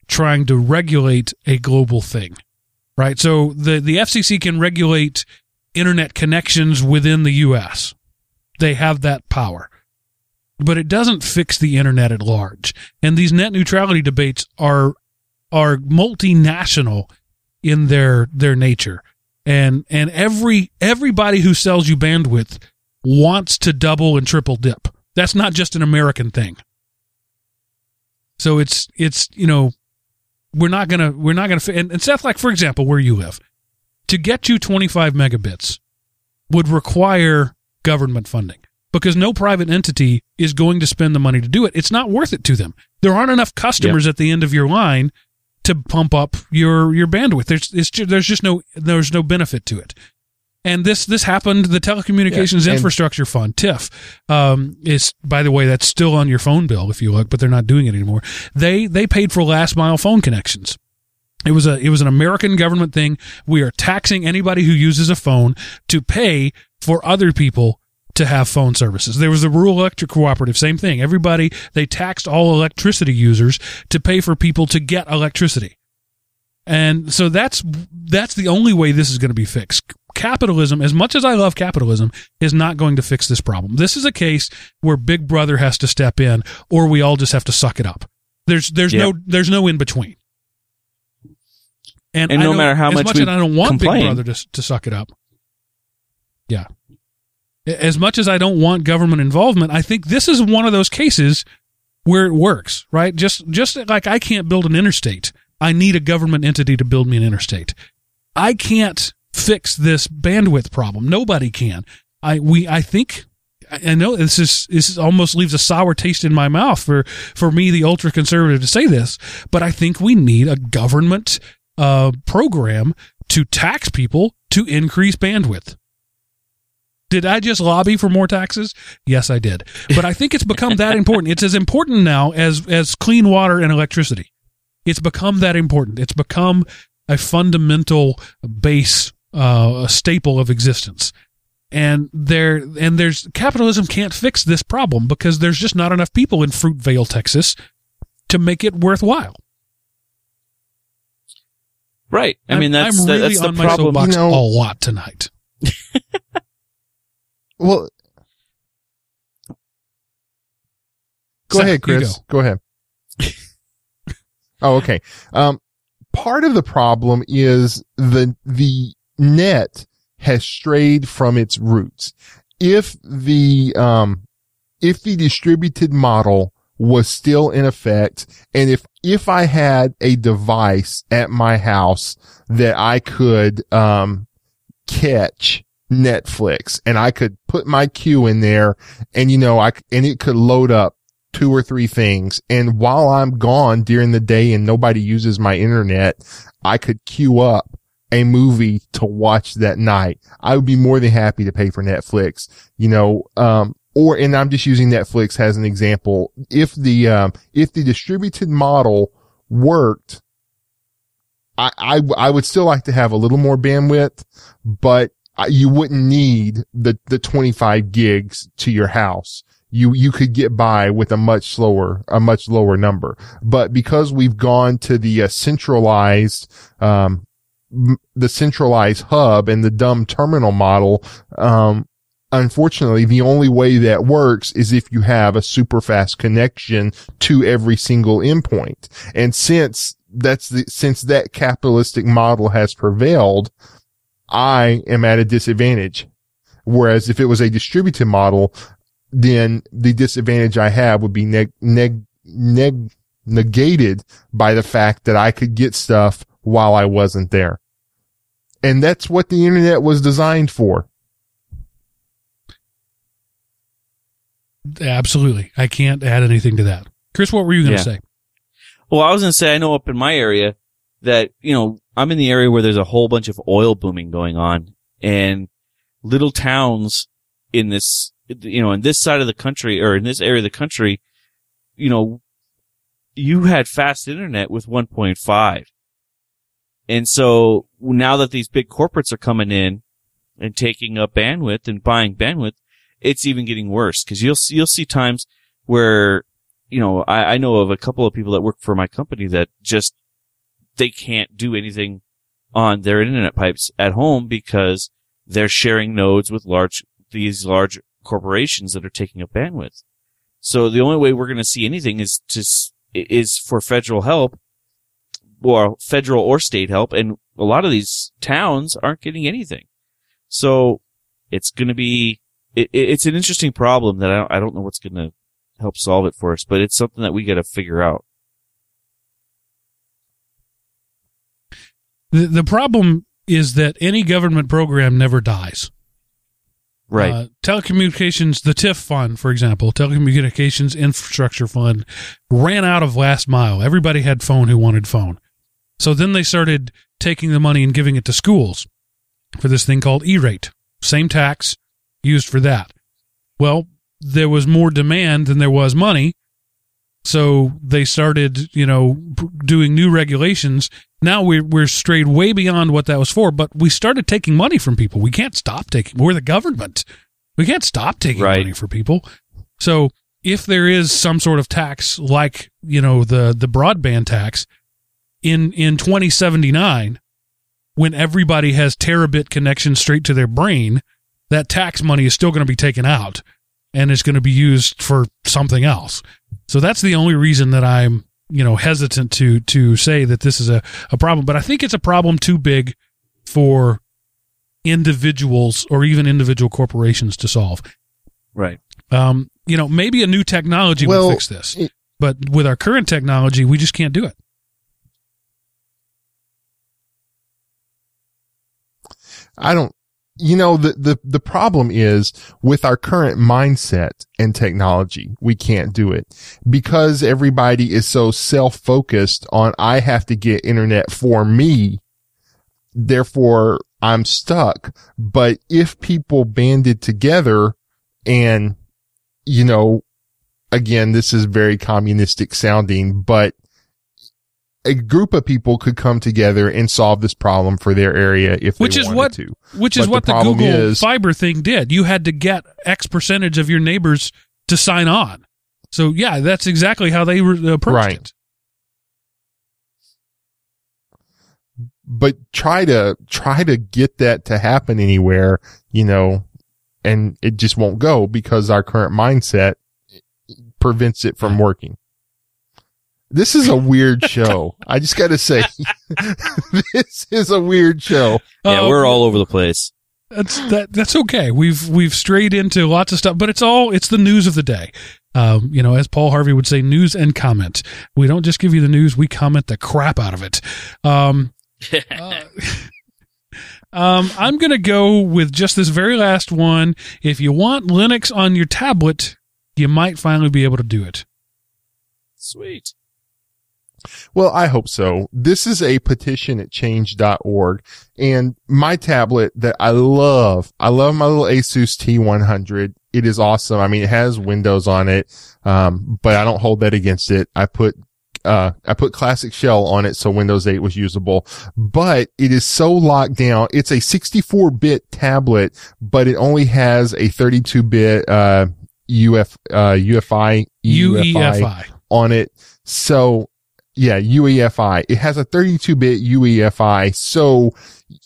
A: trying to regulate a global thing, right? So the the FCC can regulate internet connections within the U.S. They have that power, but it doesn't fix the internet at large. And these net neutrality debates are are multinational in their their nature, and and every everybody who sells you bandwidth wants to double and triple dip. That's not just an American thing. So it's it's you know we're not gonna we're not gonna and, and Seth like for example where you live to get you 25 megabits would require government funding because no private entity is going to spend the money to do it. It's not worth it to them. There aren't enough customers at the end of your line to pump up your your bandwidth. There's it's there's just no there's no benefit to it. And this this happened. The Telecommunications
C: Yeah,
A: Infrastructure Fund (TIF) um, is, by the way, that's still on your phone bill if you look, but they're not doing it anymore. They they paid for last mile phone connections. It was a it was an American government thing. We are taxing anybody who uses a phone to pay for other people to have phone services. There was the rural electric cooperative, same thing. Everybody they taxed all electricity users to pay for people to get electricity. And so that's that's the only way this is going to be fixed. Capitalism, as much as I love capitalism, is not going to fix this problem. This is a case where Big Brother has to step in, or we all just have to suck it up. There's there's
B: Yep.
A: no there's no in between. And,
B: And no matter how much
A: much I don't want Big
B: complain-
A: Brother to to suck it up. Yeah. As much as I don't want government involvement, I think this is one of those cases where it works, right? Just just like I can't build an interstate. I need a government entity to build me an interstate. I can't fix this bandwidth problem. Nobody can. I we I think I know this is this almost leaves a sour taste in my mouth for for me, the ultra conservative, to say this, but I think we need a government uh, program to tax people to increase bandwidth. Did I just lobby for more taxes? Yes, I did. But I think it's become that important. It's as important now as as clean water and electricity. It's become that important. It's become a fundamental base, uh, a staple of existence. And there and there's capitalism can't fix this problem because there's just not enough people in Fruitvale, Texas, to make it worthwhile.
B: Right. I
A: I'm-
B: mean, that's
A: I'm
B: that-
A: really
B: that's the
A: on my
B: problem.
A: soapbox
C: You know-
A: a lot tonight.
C: Well, go
A: Seth,
C: ahead,
A: you
C: Chris. Go. ahead. oh, okay. Um, part of the problem is the, the net has strayed from its roots. If the, um, if the distributed model was still in effect and if, if I had a device at my house that I could, um, catch Netflix and I could put my queue in there and you know, I, and it could load up two or three things. And while I'm gone during the day and nobody uses my internet, I could queue up a movie to watch that night. I would be more than happy to pay for Netflix, you know, um, or, and I'm just using Netflix as an example. If the, um, if the distributed model worked, I, I, I would still like to have a little more bandwidth, but you wouldn't need the, the 25 gigs to your house. You, you could get by with a much slower, a much lower number. But because we've gone to the uh, centralized, um, the centralized hub and the dumb terminal model, um, unfortunately, the only way that works is if you have a super fast connection to every single endpoint. And since that's the, since that capitalistic model has prevailed, I am at a disadvantage. Whereas if it was a distributed model, then the disadvantage I have would be neg, neg, neg, negated by the fact that I could get stuff while I wasn't there. And that's what the internet was designed for.
A: Absolutely. I can't add anything to that. Chris, what were you going to
B: Yeah.
A: say?
B: Well, I was going to say, I know up in my area that, you know, I'm in the area where there's a whole bunch of oil booming going on and little towns in this, you know, in this side of the country or in this area of the country, you know, you had fast internet with 1.5. And so now that these big corporates are coming in and taking up bandwidth and buying bandwidth, it's even getting worse because you'll see, you'll see times where you know, I, I know of a couple of people that work for my company that just, they can't do anything on their internet pipes at home because they're sharing nodes with large, these large corporations that are taking up bandwidth. So the only way we're going to see anything is just, is for federal help or federal or state help. And a lot of these towns aren't getting anything. So it's going to be, it, it- it's an interesting problem that I don't, I don't know what's going to help solve it for us, but it's something that we got to figure out.
A: The, the problem is that any government program never dies.
B: Right.
A: Uh, telecommunications, the TIF fund, for example, telecommunications infrastructure fund ran out of last mile. Everybody had phone who wanted phone. So then they started taking the money and giving it to schools for this thing called E-rate. Same tax used for that. Well, there was more demand than there was money. So they started, you know, doing new regulations. Now we're, we're strayed way beyond what that was for, but we started taking money from people. We can't stop taking, we're the government. We can't stop taking
B: Right.
A: money from people. So if there is some sort of tax like, you know, the, the broadband tax in, in 2079, when everybody has terabit connection straight to their brain, that tax money is still going to be taken out and it's going to be used for something else. So that's the only reason that I'm, you know, hesitant to to say that this is a, a problem. But I think it's a problem too big for individuals or even individual corporations to solve.
B: right.
A: Um, you know, maybe a new technology will fix this,
C: it-
A: but with our current technology, we just can't do it.
C: I don't, you know, the, the, the problem is with our current mindset and technology, we can't do it because everybody is so self-focused on, I have to get internet for me. Therefore I'm stuck. But if people banded together and, you know, again, this is very communistic sounding, but a group of people could come together and solve this problem for their area if
A: Which
C: they
A: is
C: wanted
A: what-
C: to.
A: Which is what
C: the
A: the, Google
C: is-
A: fiber thing did. You had to get X percentage of your neighbors to sign on. So yeah, that's exactly how they re- approached
C: Right.
A: it.
C: but try to, try to get that to happen anywhere, you know, and it just won't go because our current mindset prevents it from working. This is a weird show. I just got to say, this is a weird show.
B: Yeah,
A: Uh,
B: we're all over the place.
A: That's that. That's okay. We've we've strayed into lots of stuff, but it's all it's the news of the day. Um, you know, as Paul Harvey would say, news and comment. We don't just give you the news; we comment the crap out of it. Um, uh, um, I'm gonna go with just this very last one. If you want Linux on your tablet, you might finally be able to do it.
B: Sweet.
C: Well, I hope so. This is a petition at change.org and my tablet that I love, I love my little Asus T100. It is awesome. I mean, it has Windows on it. Um, but I don't hold that against it. I put uh, I put classic shell on it so Windows 8 was usable, but it is so locked down. It's a 64 bit tablet, but it only has a 32 bit, uh, UF, uh, UFI,
A: UEFI.
C: on it. So yeah, UEFI. It has a 32 bit UEFI. So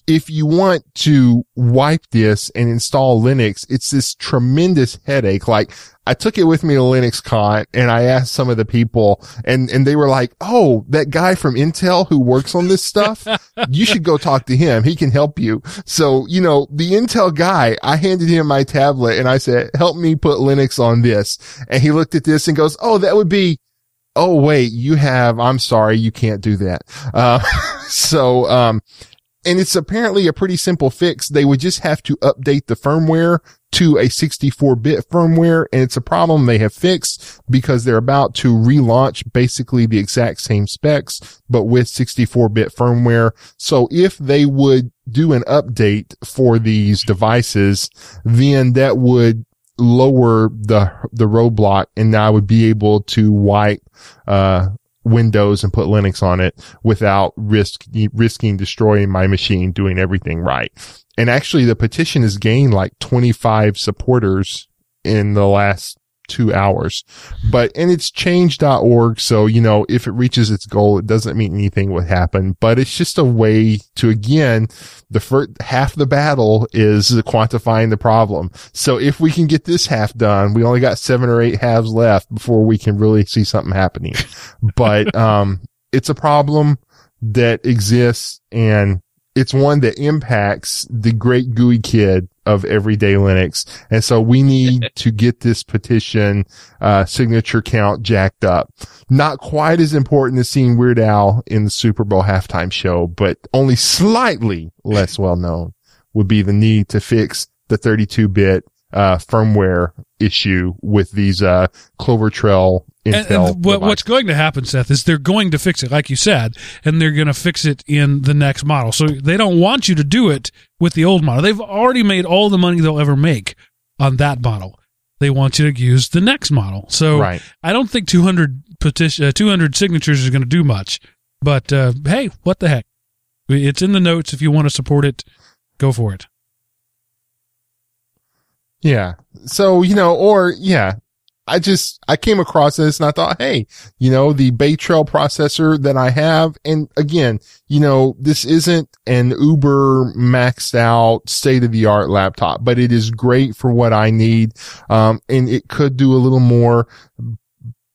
C: if you want to wipe this and install Linux, it's this tremendous headache. Like I took it with me to LinuxCon and I asked some of the people and, and they were like, Oh, that guy from Intel who works on this stuff, you should go talk to him. He can help you. So, you know, the Intel guy, I handed him my tablet and I said, help me put Linux on this. And he looked at this and goes, Oh, that would be, oh wait, you have, I'm sorry, you can't do that. Uh, so, um, and it's apparently a pretty simple fix. They would just have to update the firmware to a 64-bit firmware. And it's a problem they have fixed because they're about to relaunch basically the exact same specs, but with 64-bit firmware. So if they would do an update for these devices, then that would lower the the roadblock and I would be able to wipe uh Windows and put Linux on it without risk risking destroying my machine doing everything right. And actually the petition has gained like 25 supporters in the last two hours. But, and it's change.org. So, you know, if it reaches its goal, it doesn't mean anything would happen, but it's just a way to, again, the first half the battle is quantifying the problem. So if we can get this half done, we only got seven or eight halves left before we can really see something happening. but, um, it's a problem that exists and it's one that impacts the great GUI kid of everyday Linux. And so we need to get this petition, uh, signature count jacked up. Not quite as important as seeing Weird Al in the Super Bowl halftime show, but only slightly less well known would be the need to fix the 32 bit, uh, firmware issue with these, uh, Clover Trail Intel.
A: and what, what's going to happen, Seth, is they're going to fix it, like you said, and they're going to fix it in the next model. So they don't want you to do it with the old model. They've already made all the money they'll ever make on that model. They want you to use the next model. So
C: right.
A: I don't think 200 petition, uh, 200 signatures is going to do much. But uh, hey, what the heck? It's in the notes. If you want to support it, go for it.
C: Yeah. So, you know, or yeah, I just, I came across this and I thought, Hey, you know, the Bay Trail processor that I have. And again, you know, this isn't an uber maxed out state of the art laptop, but it is great for what I need. Um, and it could do a little more,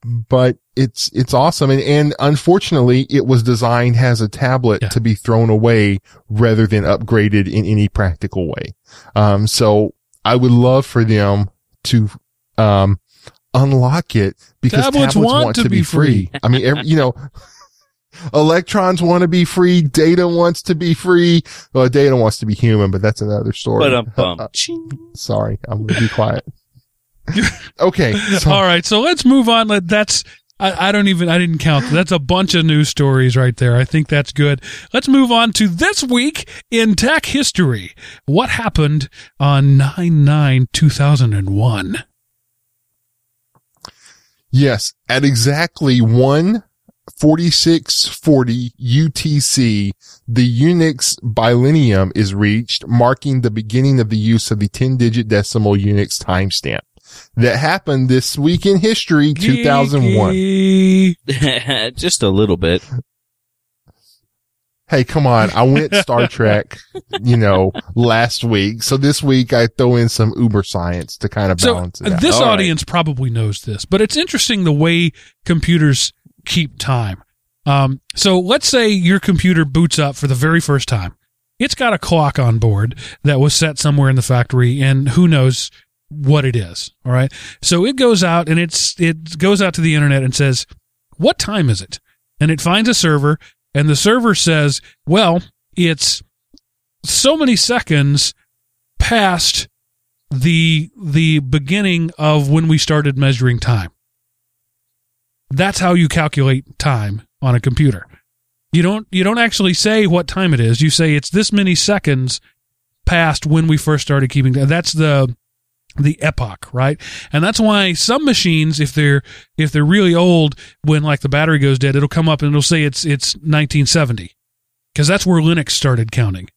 C: but it's, it's awesome. And, and unfortunately it was designed as a tablet
A: Yeah.
C: to be thrown away rather than upgraded in any practical way. Um, so I would love for them to, um, unlock it because
A: Tablets
C: tablets,
A: want
C: want,
A: to be
C: be free. I mean, every, you know, electrons want to be free. Data wants to be free. Well, data wants to be human, but that's another story.
B: But um.
C: Uh, sorry, I'm going to be quiet. okay. So,
A: All right, so let's move on. Let- That's I, I don't even I didn't count. That's a bunch of news stories right there. I think that's good. Let's move on to this week in tech history. What happened on 9-9-2001?
C: Yes, at exactly 14640 UTC, the Unix billennium is reached, marking the beginning of the use of the 10 digit decimal Unix timestamp. That happened this week in history, 2001.
B: Just a little bit.
C: Hey, come on, I went Star Trek, you know, last week. So this week I throw in some Uber science to kind of
A: So
C: balance it out.
A: this
B: All right.
A: audience probably knows this, but it's interesting the way computers keep time. Um, so let's say your computer boots up for the very first time. It's got a clock on board that was set somewhere in the factory, and who knows what it is. All right. So it goes out and it's it goes out to the internet and says, "What time is it?" And it finds a server, and the server says, "Well, it's so many seconds past the the beginning of when we started measuring time. That's how you calculate time on a computer. You don't you don't actually say what time it is. You say it's this many seconds past when we first started keeping that's the the epoch, right? And that's why some machines, if they're if they're really old, when like the battery goes dead, it'll come up and it'll say it's it's 1970, because that's where Linux started counting,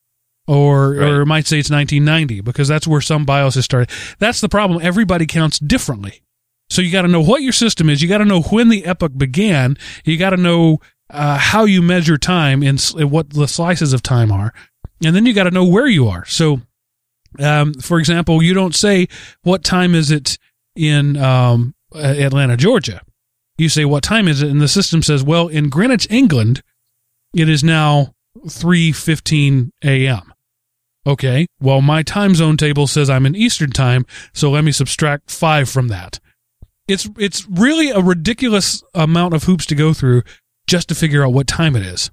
A: or
B: Right.
A: or it might say it's 1990 because that's where some bios has started. That's the problem. Everybody counts differently, so you got to know what your system is. You got to know when the epoch began. You got to know uh, how you measure time and what the slices of time are, and then you got to know where you are. So um, for example, you don't say what time is it in um, uh, Atlanta, Georgia. You say what time is it, and the system says, well, in Greenwich, England, it is now three fifteen a.m. Okay, well, my time zone table says I'm in Eastern time, so let me subtract five from that. It's it's really a ridiculous amount of hoops to go through just to figure out what time it is.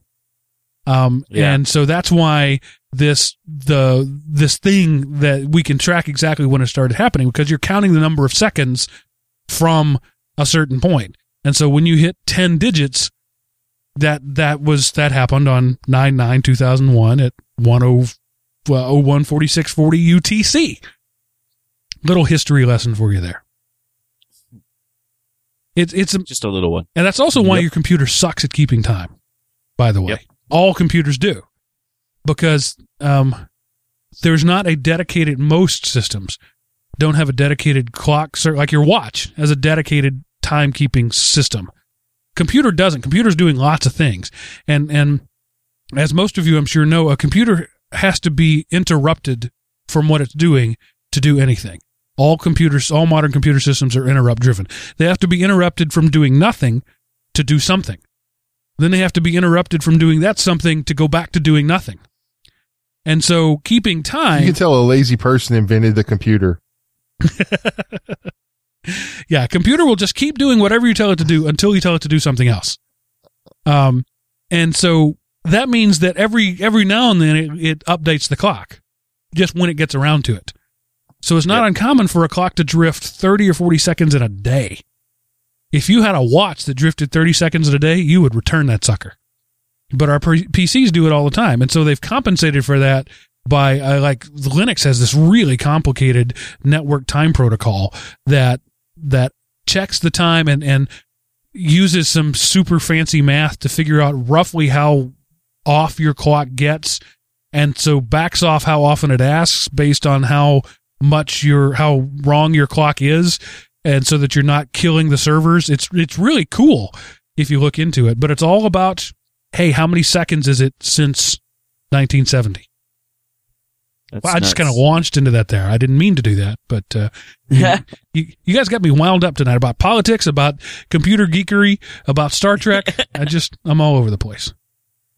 A: Um,
B: Yeah.
A: and so that's why this the this thing that we can track exactly when it started happening because you're counting the number of seconds from a certain point. And so when you hit 10 digits that that was that happened on 9 9 2001 at 10 well, 01 4640 UTC. Little history lesson for you there. It's it's a,
B: Just a little one.
A: and that's also why
C: Yep.
A: your computer sucks at keeping time. By the way,
B: Yep.
A: All computers do, because um, there's not a dedicated. Most systems don't have a dedicated clock, like your watch has a dedicated timekeeping system. Computer doesn't. Computer's doing lots of things, and and as most of you, I'm sure, know, a computer has to be interrupted from what it's doing to do anything. All computers, all modern computer systems are interrupt driven. They have to be interrupted from doing nothing to do something. Then they have to be interrupted from doing that something to go back to doing nothing. And so keeping time.
C: you can tell a lazy person invented the computer.
A: yeah, a computer will just keep doing whatever you tell it to do until you tell it to do something else. Um, and so that means that every every now and then it, it updates the clock, just when it gets around to it. So it's not
B: Yep.
A: uncommon for a clock to drift thirty or forty seconds in a day. If you had a watch that drifted thirty seconds in a day, you would return that sucker. But our PCs do it all the time, and so they've compensated for that by uh, like Linux has this really complicated network time protocol that that checks the time and and uses some super fancy math to figure out roughly how off your clock gets and so backs off how often it asks based on how much your how wrong your clock is and so that you're not killing the servers it's it's really cool if you look into it but it's all about hey how many seconds is it since 1970
B: That's
A: well, I just kind of launched into that there. I didn't mean to do that, but uh, you, you, you guys got me wound up tonight about politics, about computer geekery, about Star Trek. I just, I'm all over the place.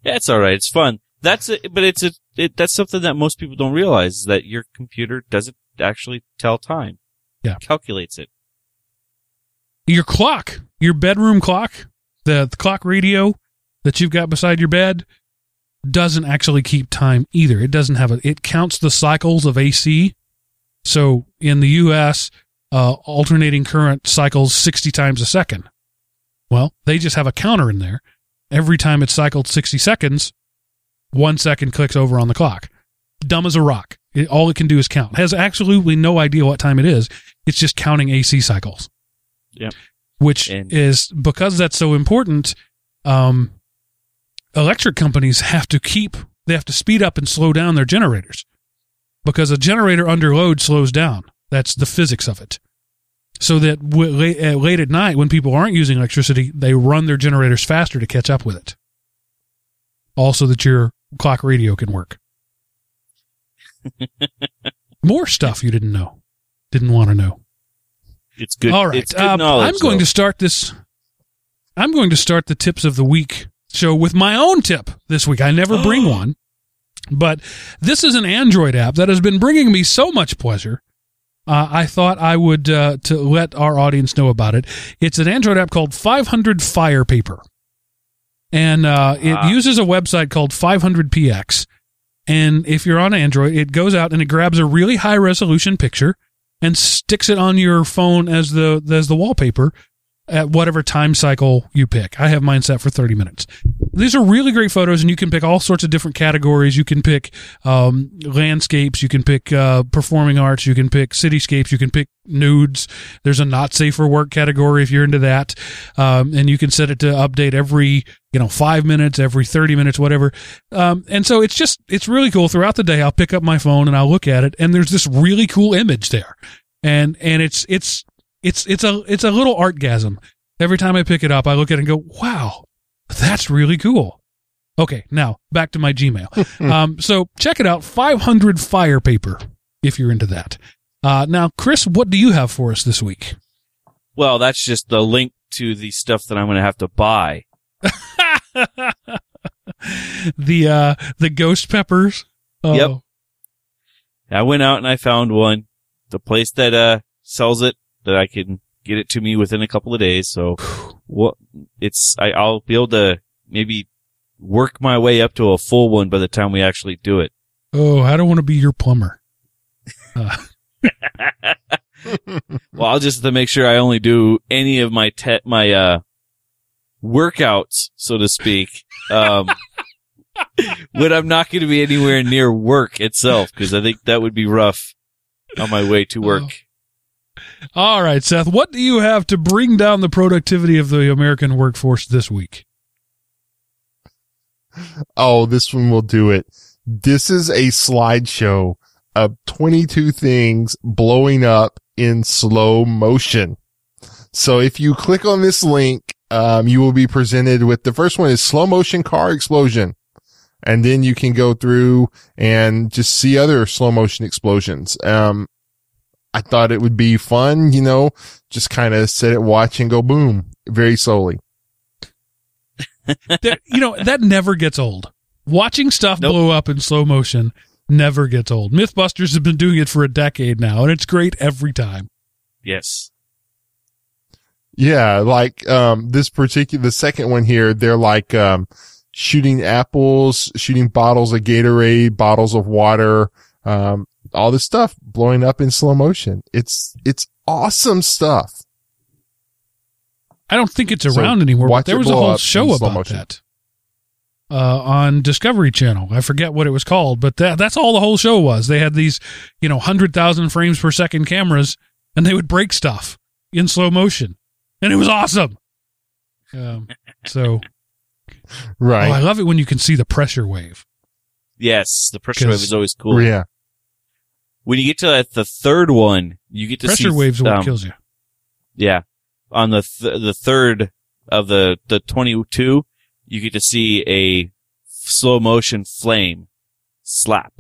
B: Yeah, it's all right. It's fun. That's it, but it's a it, that's something that most people don't realize is that your computer doesn't actually tell time.
A: Yeah.
B: It calculates it.
A: Your clock, your bedroom clock, the, the clock radio that you've got beside your bed doesn't actually keep time either. It doesn't have a, it counts the cycles of AC. So in the US, uh, alternating current cycles 60 times a second. Well, they just have a counter in there. Every time it's cycled 60 seconds, one second clicks over on the clock. Dumb as a rock. It, all it can do is count. Has absolutely no idea what time it is. It's just counting AC cycles.
B: Yep.
A: Which
B: And-
A: is because that's so important. Um, electric companies have to keep they have to speed up and slow down their generators because a generator under load slows down. That's the physics of it. So that w- late, uh, late at night, when people aren't using electricity, they run their generators faster to catch up with it. also that your clock radio can work. More stuff you didn't know, didn't want to know.
B: It's good.
A: All right,
B: It's good
A: uh,
B: knowledge.
A: I'm going
B: though.
A: to start this. I'm going to start the tips of the week show with my own tip this week. I never bring one, but this is an Android app that has been bringing me so much pleasure. Uh, I thought I would uh, to let our audience know about it. It's an Android app called 500 Firepaper, and uh, it
B: Ah.
A: uses a website called 500px. And if you're on Android, it goes out and it grabs a really high resolution picture and sticks it on your phone as the as the wallpaper at whatever time cycle you pick. I have mine set for 30 minutes. These are really great photos, and you can pick all sorts of different categories. You can pick um, landscapes, you can pick uh, performing arts, you can pick cityscapes, you can pick nudes. There's a not safe for work category if you're into that, um, and you can set it to update every you know five minutes, every 30 minutes, whatever. Um, and so it's just it's really cool. Throughout the day, I'll pick up my phone and I'll look at it, and there's this really cool image there, and and it's it's it's it's a it's a little artgasm. Every time I pick it up, I look at it and go, "Wow, that's really cool." Okay, now back to my Gmail. um, so check it out, 500 Firepaper, if you're into that. Uh, now, Chris, what do you have for us this week?
B: Well, that's just the link to the stuff that I'm going to have to buy.
A: the uh, the ghost peppers. Oh,
B: Yep. I went out and I found one, the place that uh sells it that I can get it to me within a couple of days. So, what it's I, I'll be able to maybe work my way up to a full one by the time we actually do it.
A: Oh, I don't want to be your plumber. Uh,
B: Well, I'll just have to make sure I only do any of my te- my uh workouts, so to speak. Um, when I'm not going to be anywhere near work itself, because I think that would be rough on my way to work.
A: All right, Seth, what do you have to bring down the productivity of the American workforce this week?
C: Oh, this one will do it. This is a slideshow of 22 things blowing up in slow motion. So if you click on this link, um, you will be presented with the first one is slow motion car explosion. And then you can go through and just see other slow motion explosions. Um, I thought it would be fun, you know, just kind of sit it, watch and go boom very slowly.
A: that, you know, that never gets old. Watching stuff
B: Nope.
A: blow up in slow motion never gets old. Mythbusters have been doing it for a decade now, and it's great every time.
B: Yes.
C: Yeah, like um this particular the second one here, they're like um shooting apples, shooting bottles of Gatorade, bottles of water, um all this stuff blowing up in slow motion. It's it's awesome stuff.
A: I don't think it's
C: So,
A: around anymore, but there was a whole show about
C: motion.
A: that uh, on Discovery Channel. I forget what it was called, but that, that's all the whole show was. They had these, you know, 100,000 frames per second cameras, and they would break stuff in slow motion. And it was awesome. Um, so,
C: Right.
A: oh, I love it when you can see the pressure wave.
B: Yes. The pressure wave is always cool.
C: Yeah.
B: When you get to the third one, you get to
A: Pressure
B: see,
A: waves are what
B: um,
A: kills you.
B: Yeah. On the th- the third of the the 22, you get to see a slow motion flame slap.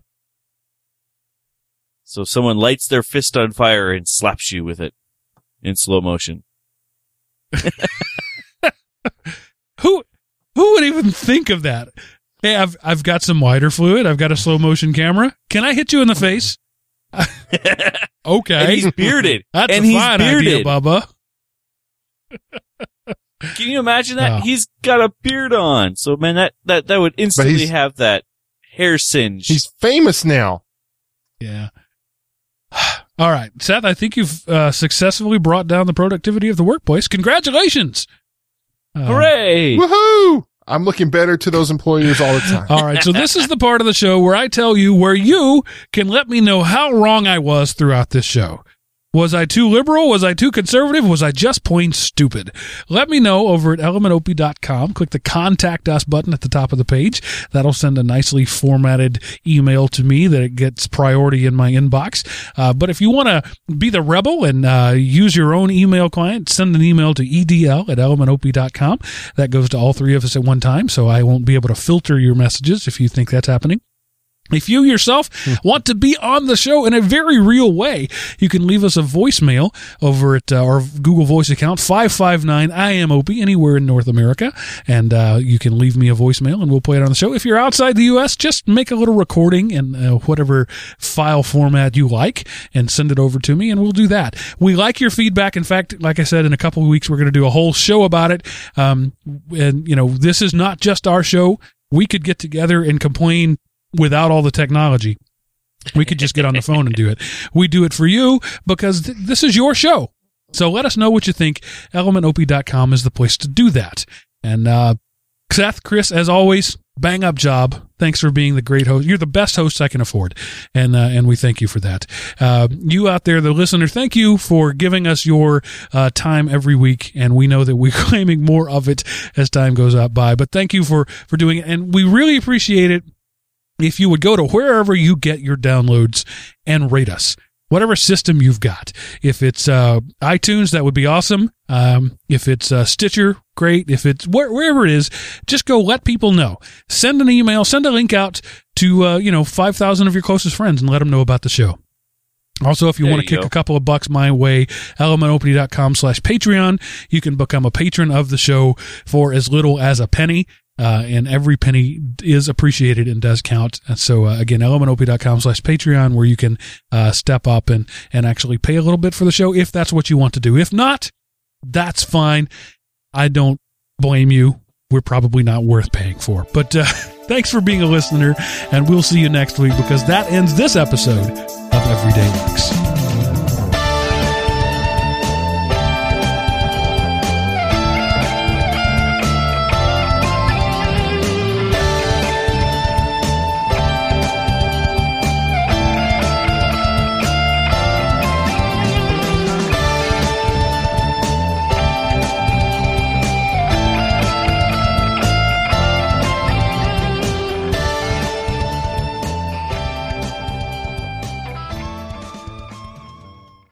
B: So someone lights their fist on fire and slaps you with it in slow motion.
A: Who who would even think of that? Hey, I've I've got some wider fluid. I've got a slow motion camera. Can I hit you in the face?
B: and
A: Okay,
B: he's bearded.
A: that's
B: and
A: a
B: he's
A: fine
B: bearded.
A: idea, Bubba.
B: Can you imagine that?
A: Yeah.
B: He's got a beard on. So man, that, that, that would instantly have that hair singe.
C: He's famous now.
A: Yeah. All right, Seth. I think you've uh, successfully brought down the productivity of the workplace. Congratulations! Uh,
B: Hooray!
C: Woohoo! I'm looking better to those employers all the time.
A: All right, so this is the part of the show where I tell you where you can let me know how wrong I was throughout this show. Was I too liberal? Was I too conservative? Was I just plain stupid? Let me know over at elementop.com. Click the contact us button at the top of the page. That'll send a nicely formatted email to me that it gets priority in my inbox. Uh, but if you want to be the rebel and uh, use your own email client, send an email to edl at elementop.com. That goes to all three of us at one time, so I won't be able to filter your messages if you think that's happening. If you yourself want to be on the show in a very real way, you can leave us a voicemail over at uh, our Google Voice account, 559 IMOP, anywhere in North America. And uh, you can leave me a voicemail and we'll play it on the show. If you're outside the U.S., just make a little recording in uh, whatever file format you like and send it over to me, and we'll do that. We like your feedback. In fact, like I said, in a couple of weeks, we're going to do a whole show about it. Um, and, you know, this is not just our show. We could get together and complain without all the technology. We could just get on the phone and do it. We do it for you because th- this is your show. So let us know what you think. ElementOP.com is the place to do that. And uh, Seth, Chris, as always, bang up job. Thanks for being the great host. You're the best host I can afford, and uh, and we thank you for that. Uh, you out there, the listener, thank you for giving us your uh, time every week, and we know that we're claiming more of it as time goes out by. But thank you for for doing it, and we really appreciate it if you would go to wherever you get your downloads and rate us. Whatever system you've got. If it's uh, iTunes, that would be awesome. Um, if it's uh, Stitcher, great. If it's where, wherever it is, just go let people know. Send an email, send a link out to, uh, you know, 5,000 of your closest friends and let them know about the show. Also, if you
B: There
A: want to
B: you
A: kick
B: go.
A: a couple of bucks my way, elementopening.com slash Patreon. You can become a patron of the show for as little as a penny. Uh, and every penny is appreciated and does count. And so, uh, again, elementop.com slash Patreon, where you can, uh, step up and, and actually pay a little bit for the show if that's what you want to do. If not, that's fine. I don't blame you. We're probably not worth paying for. But, uh, thanks for being a listener, and we'll see you next week because that ends this episode of Everyday Links.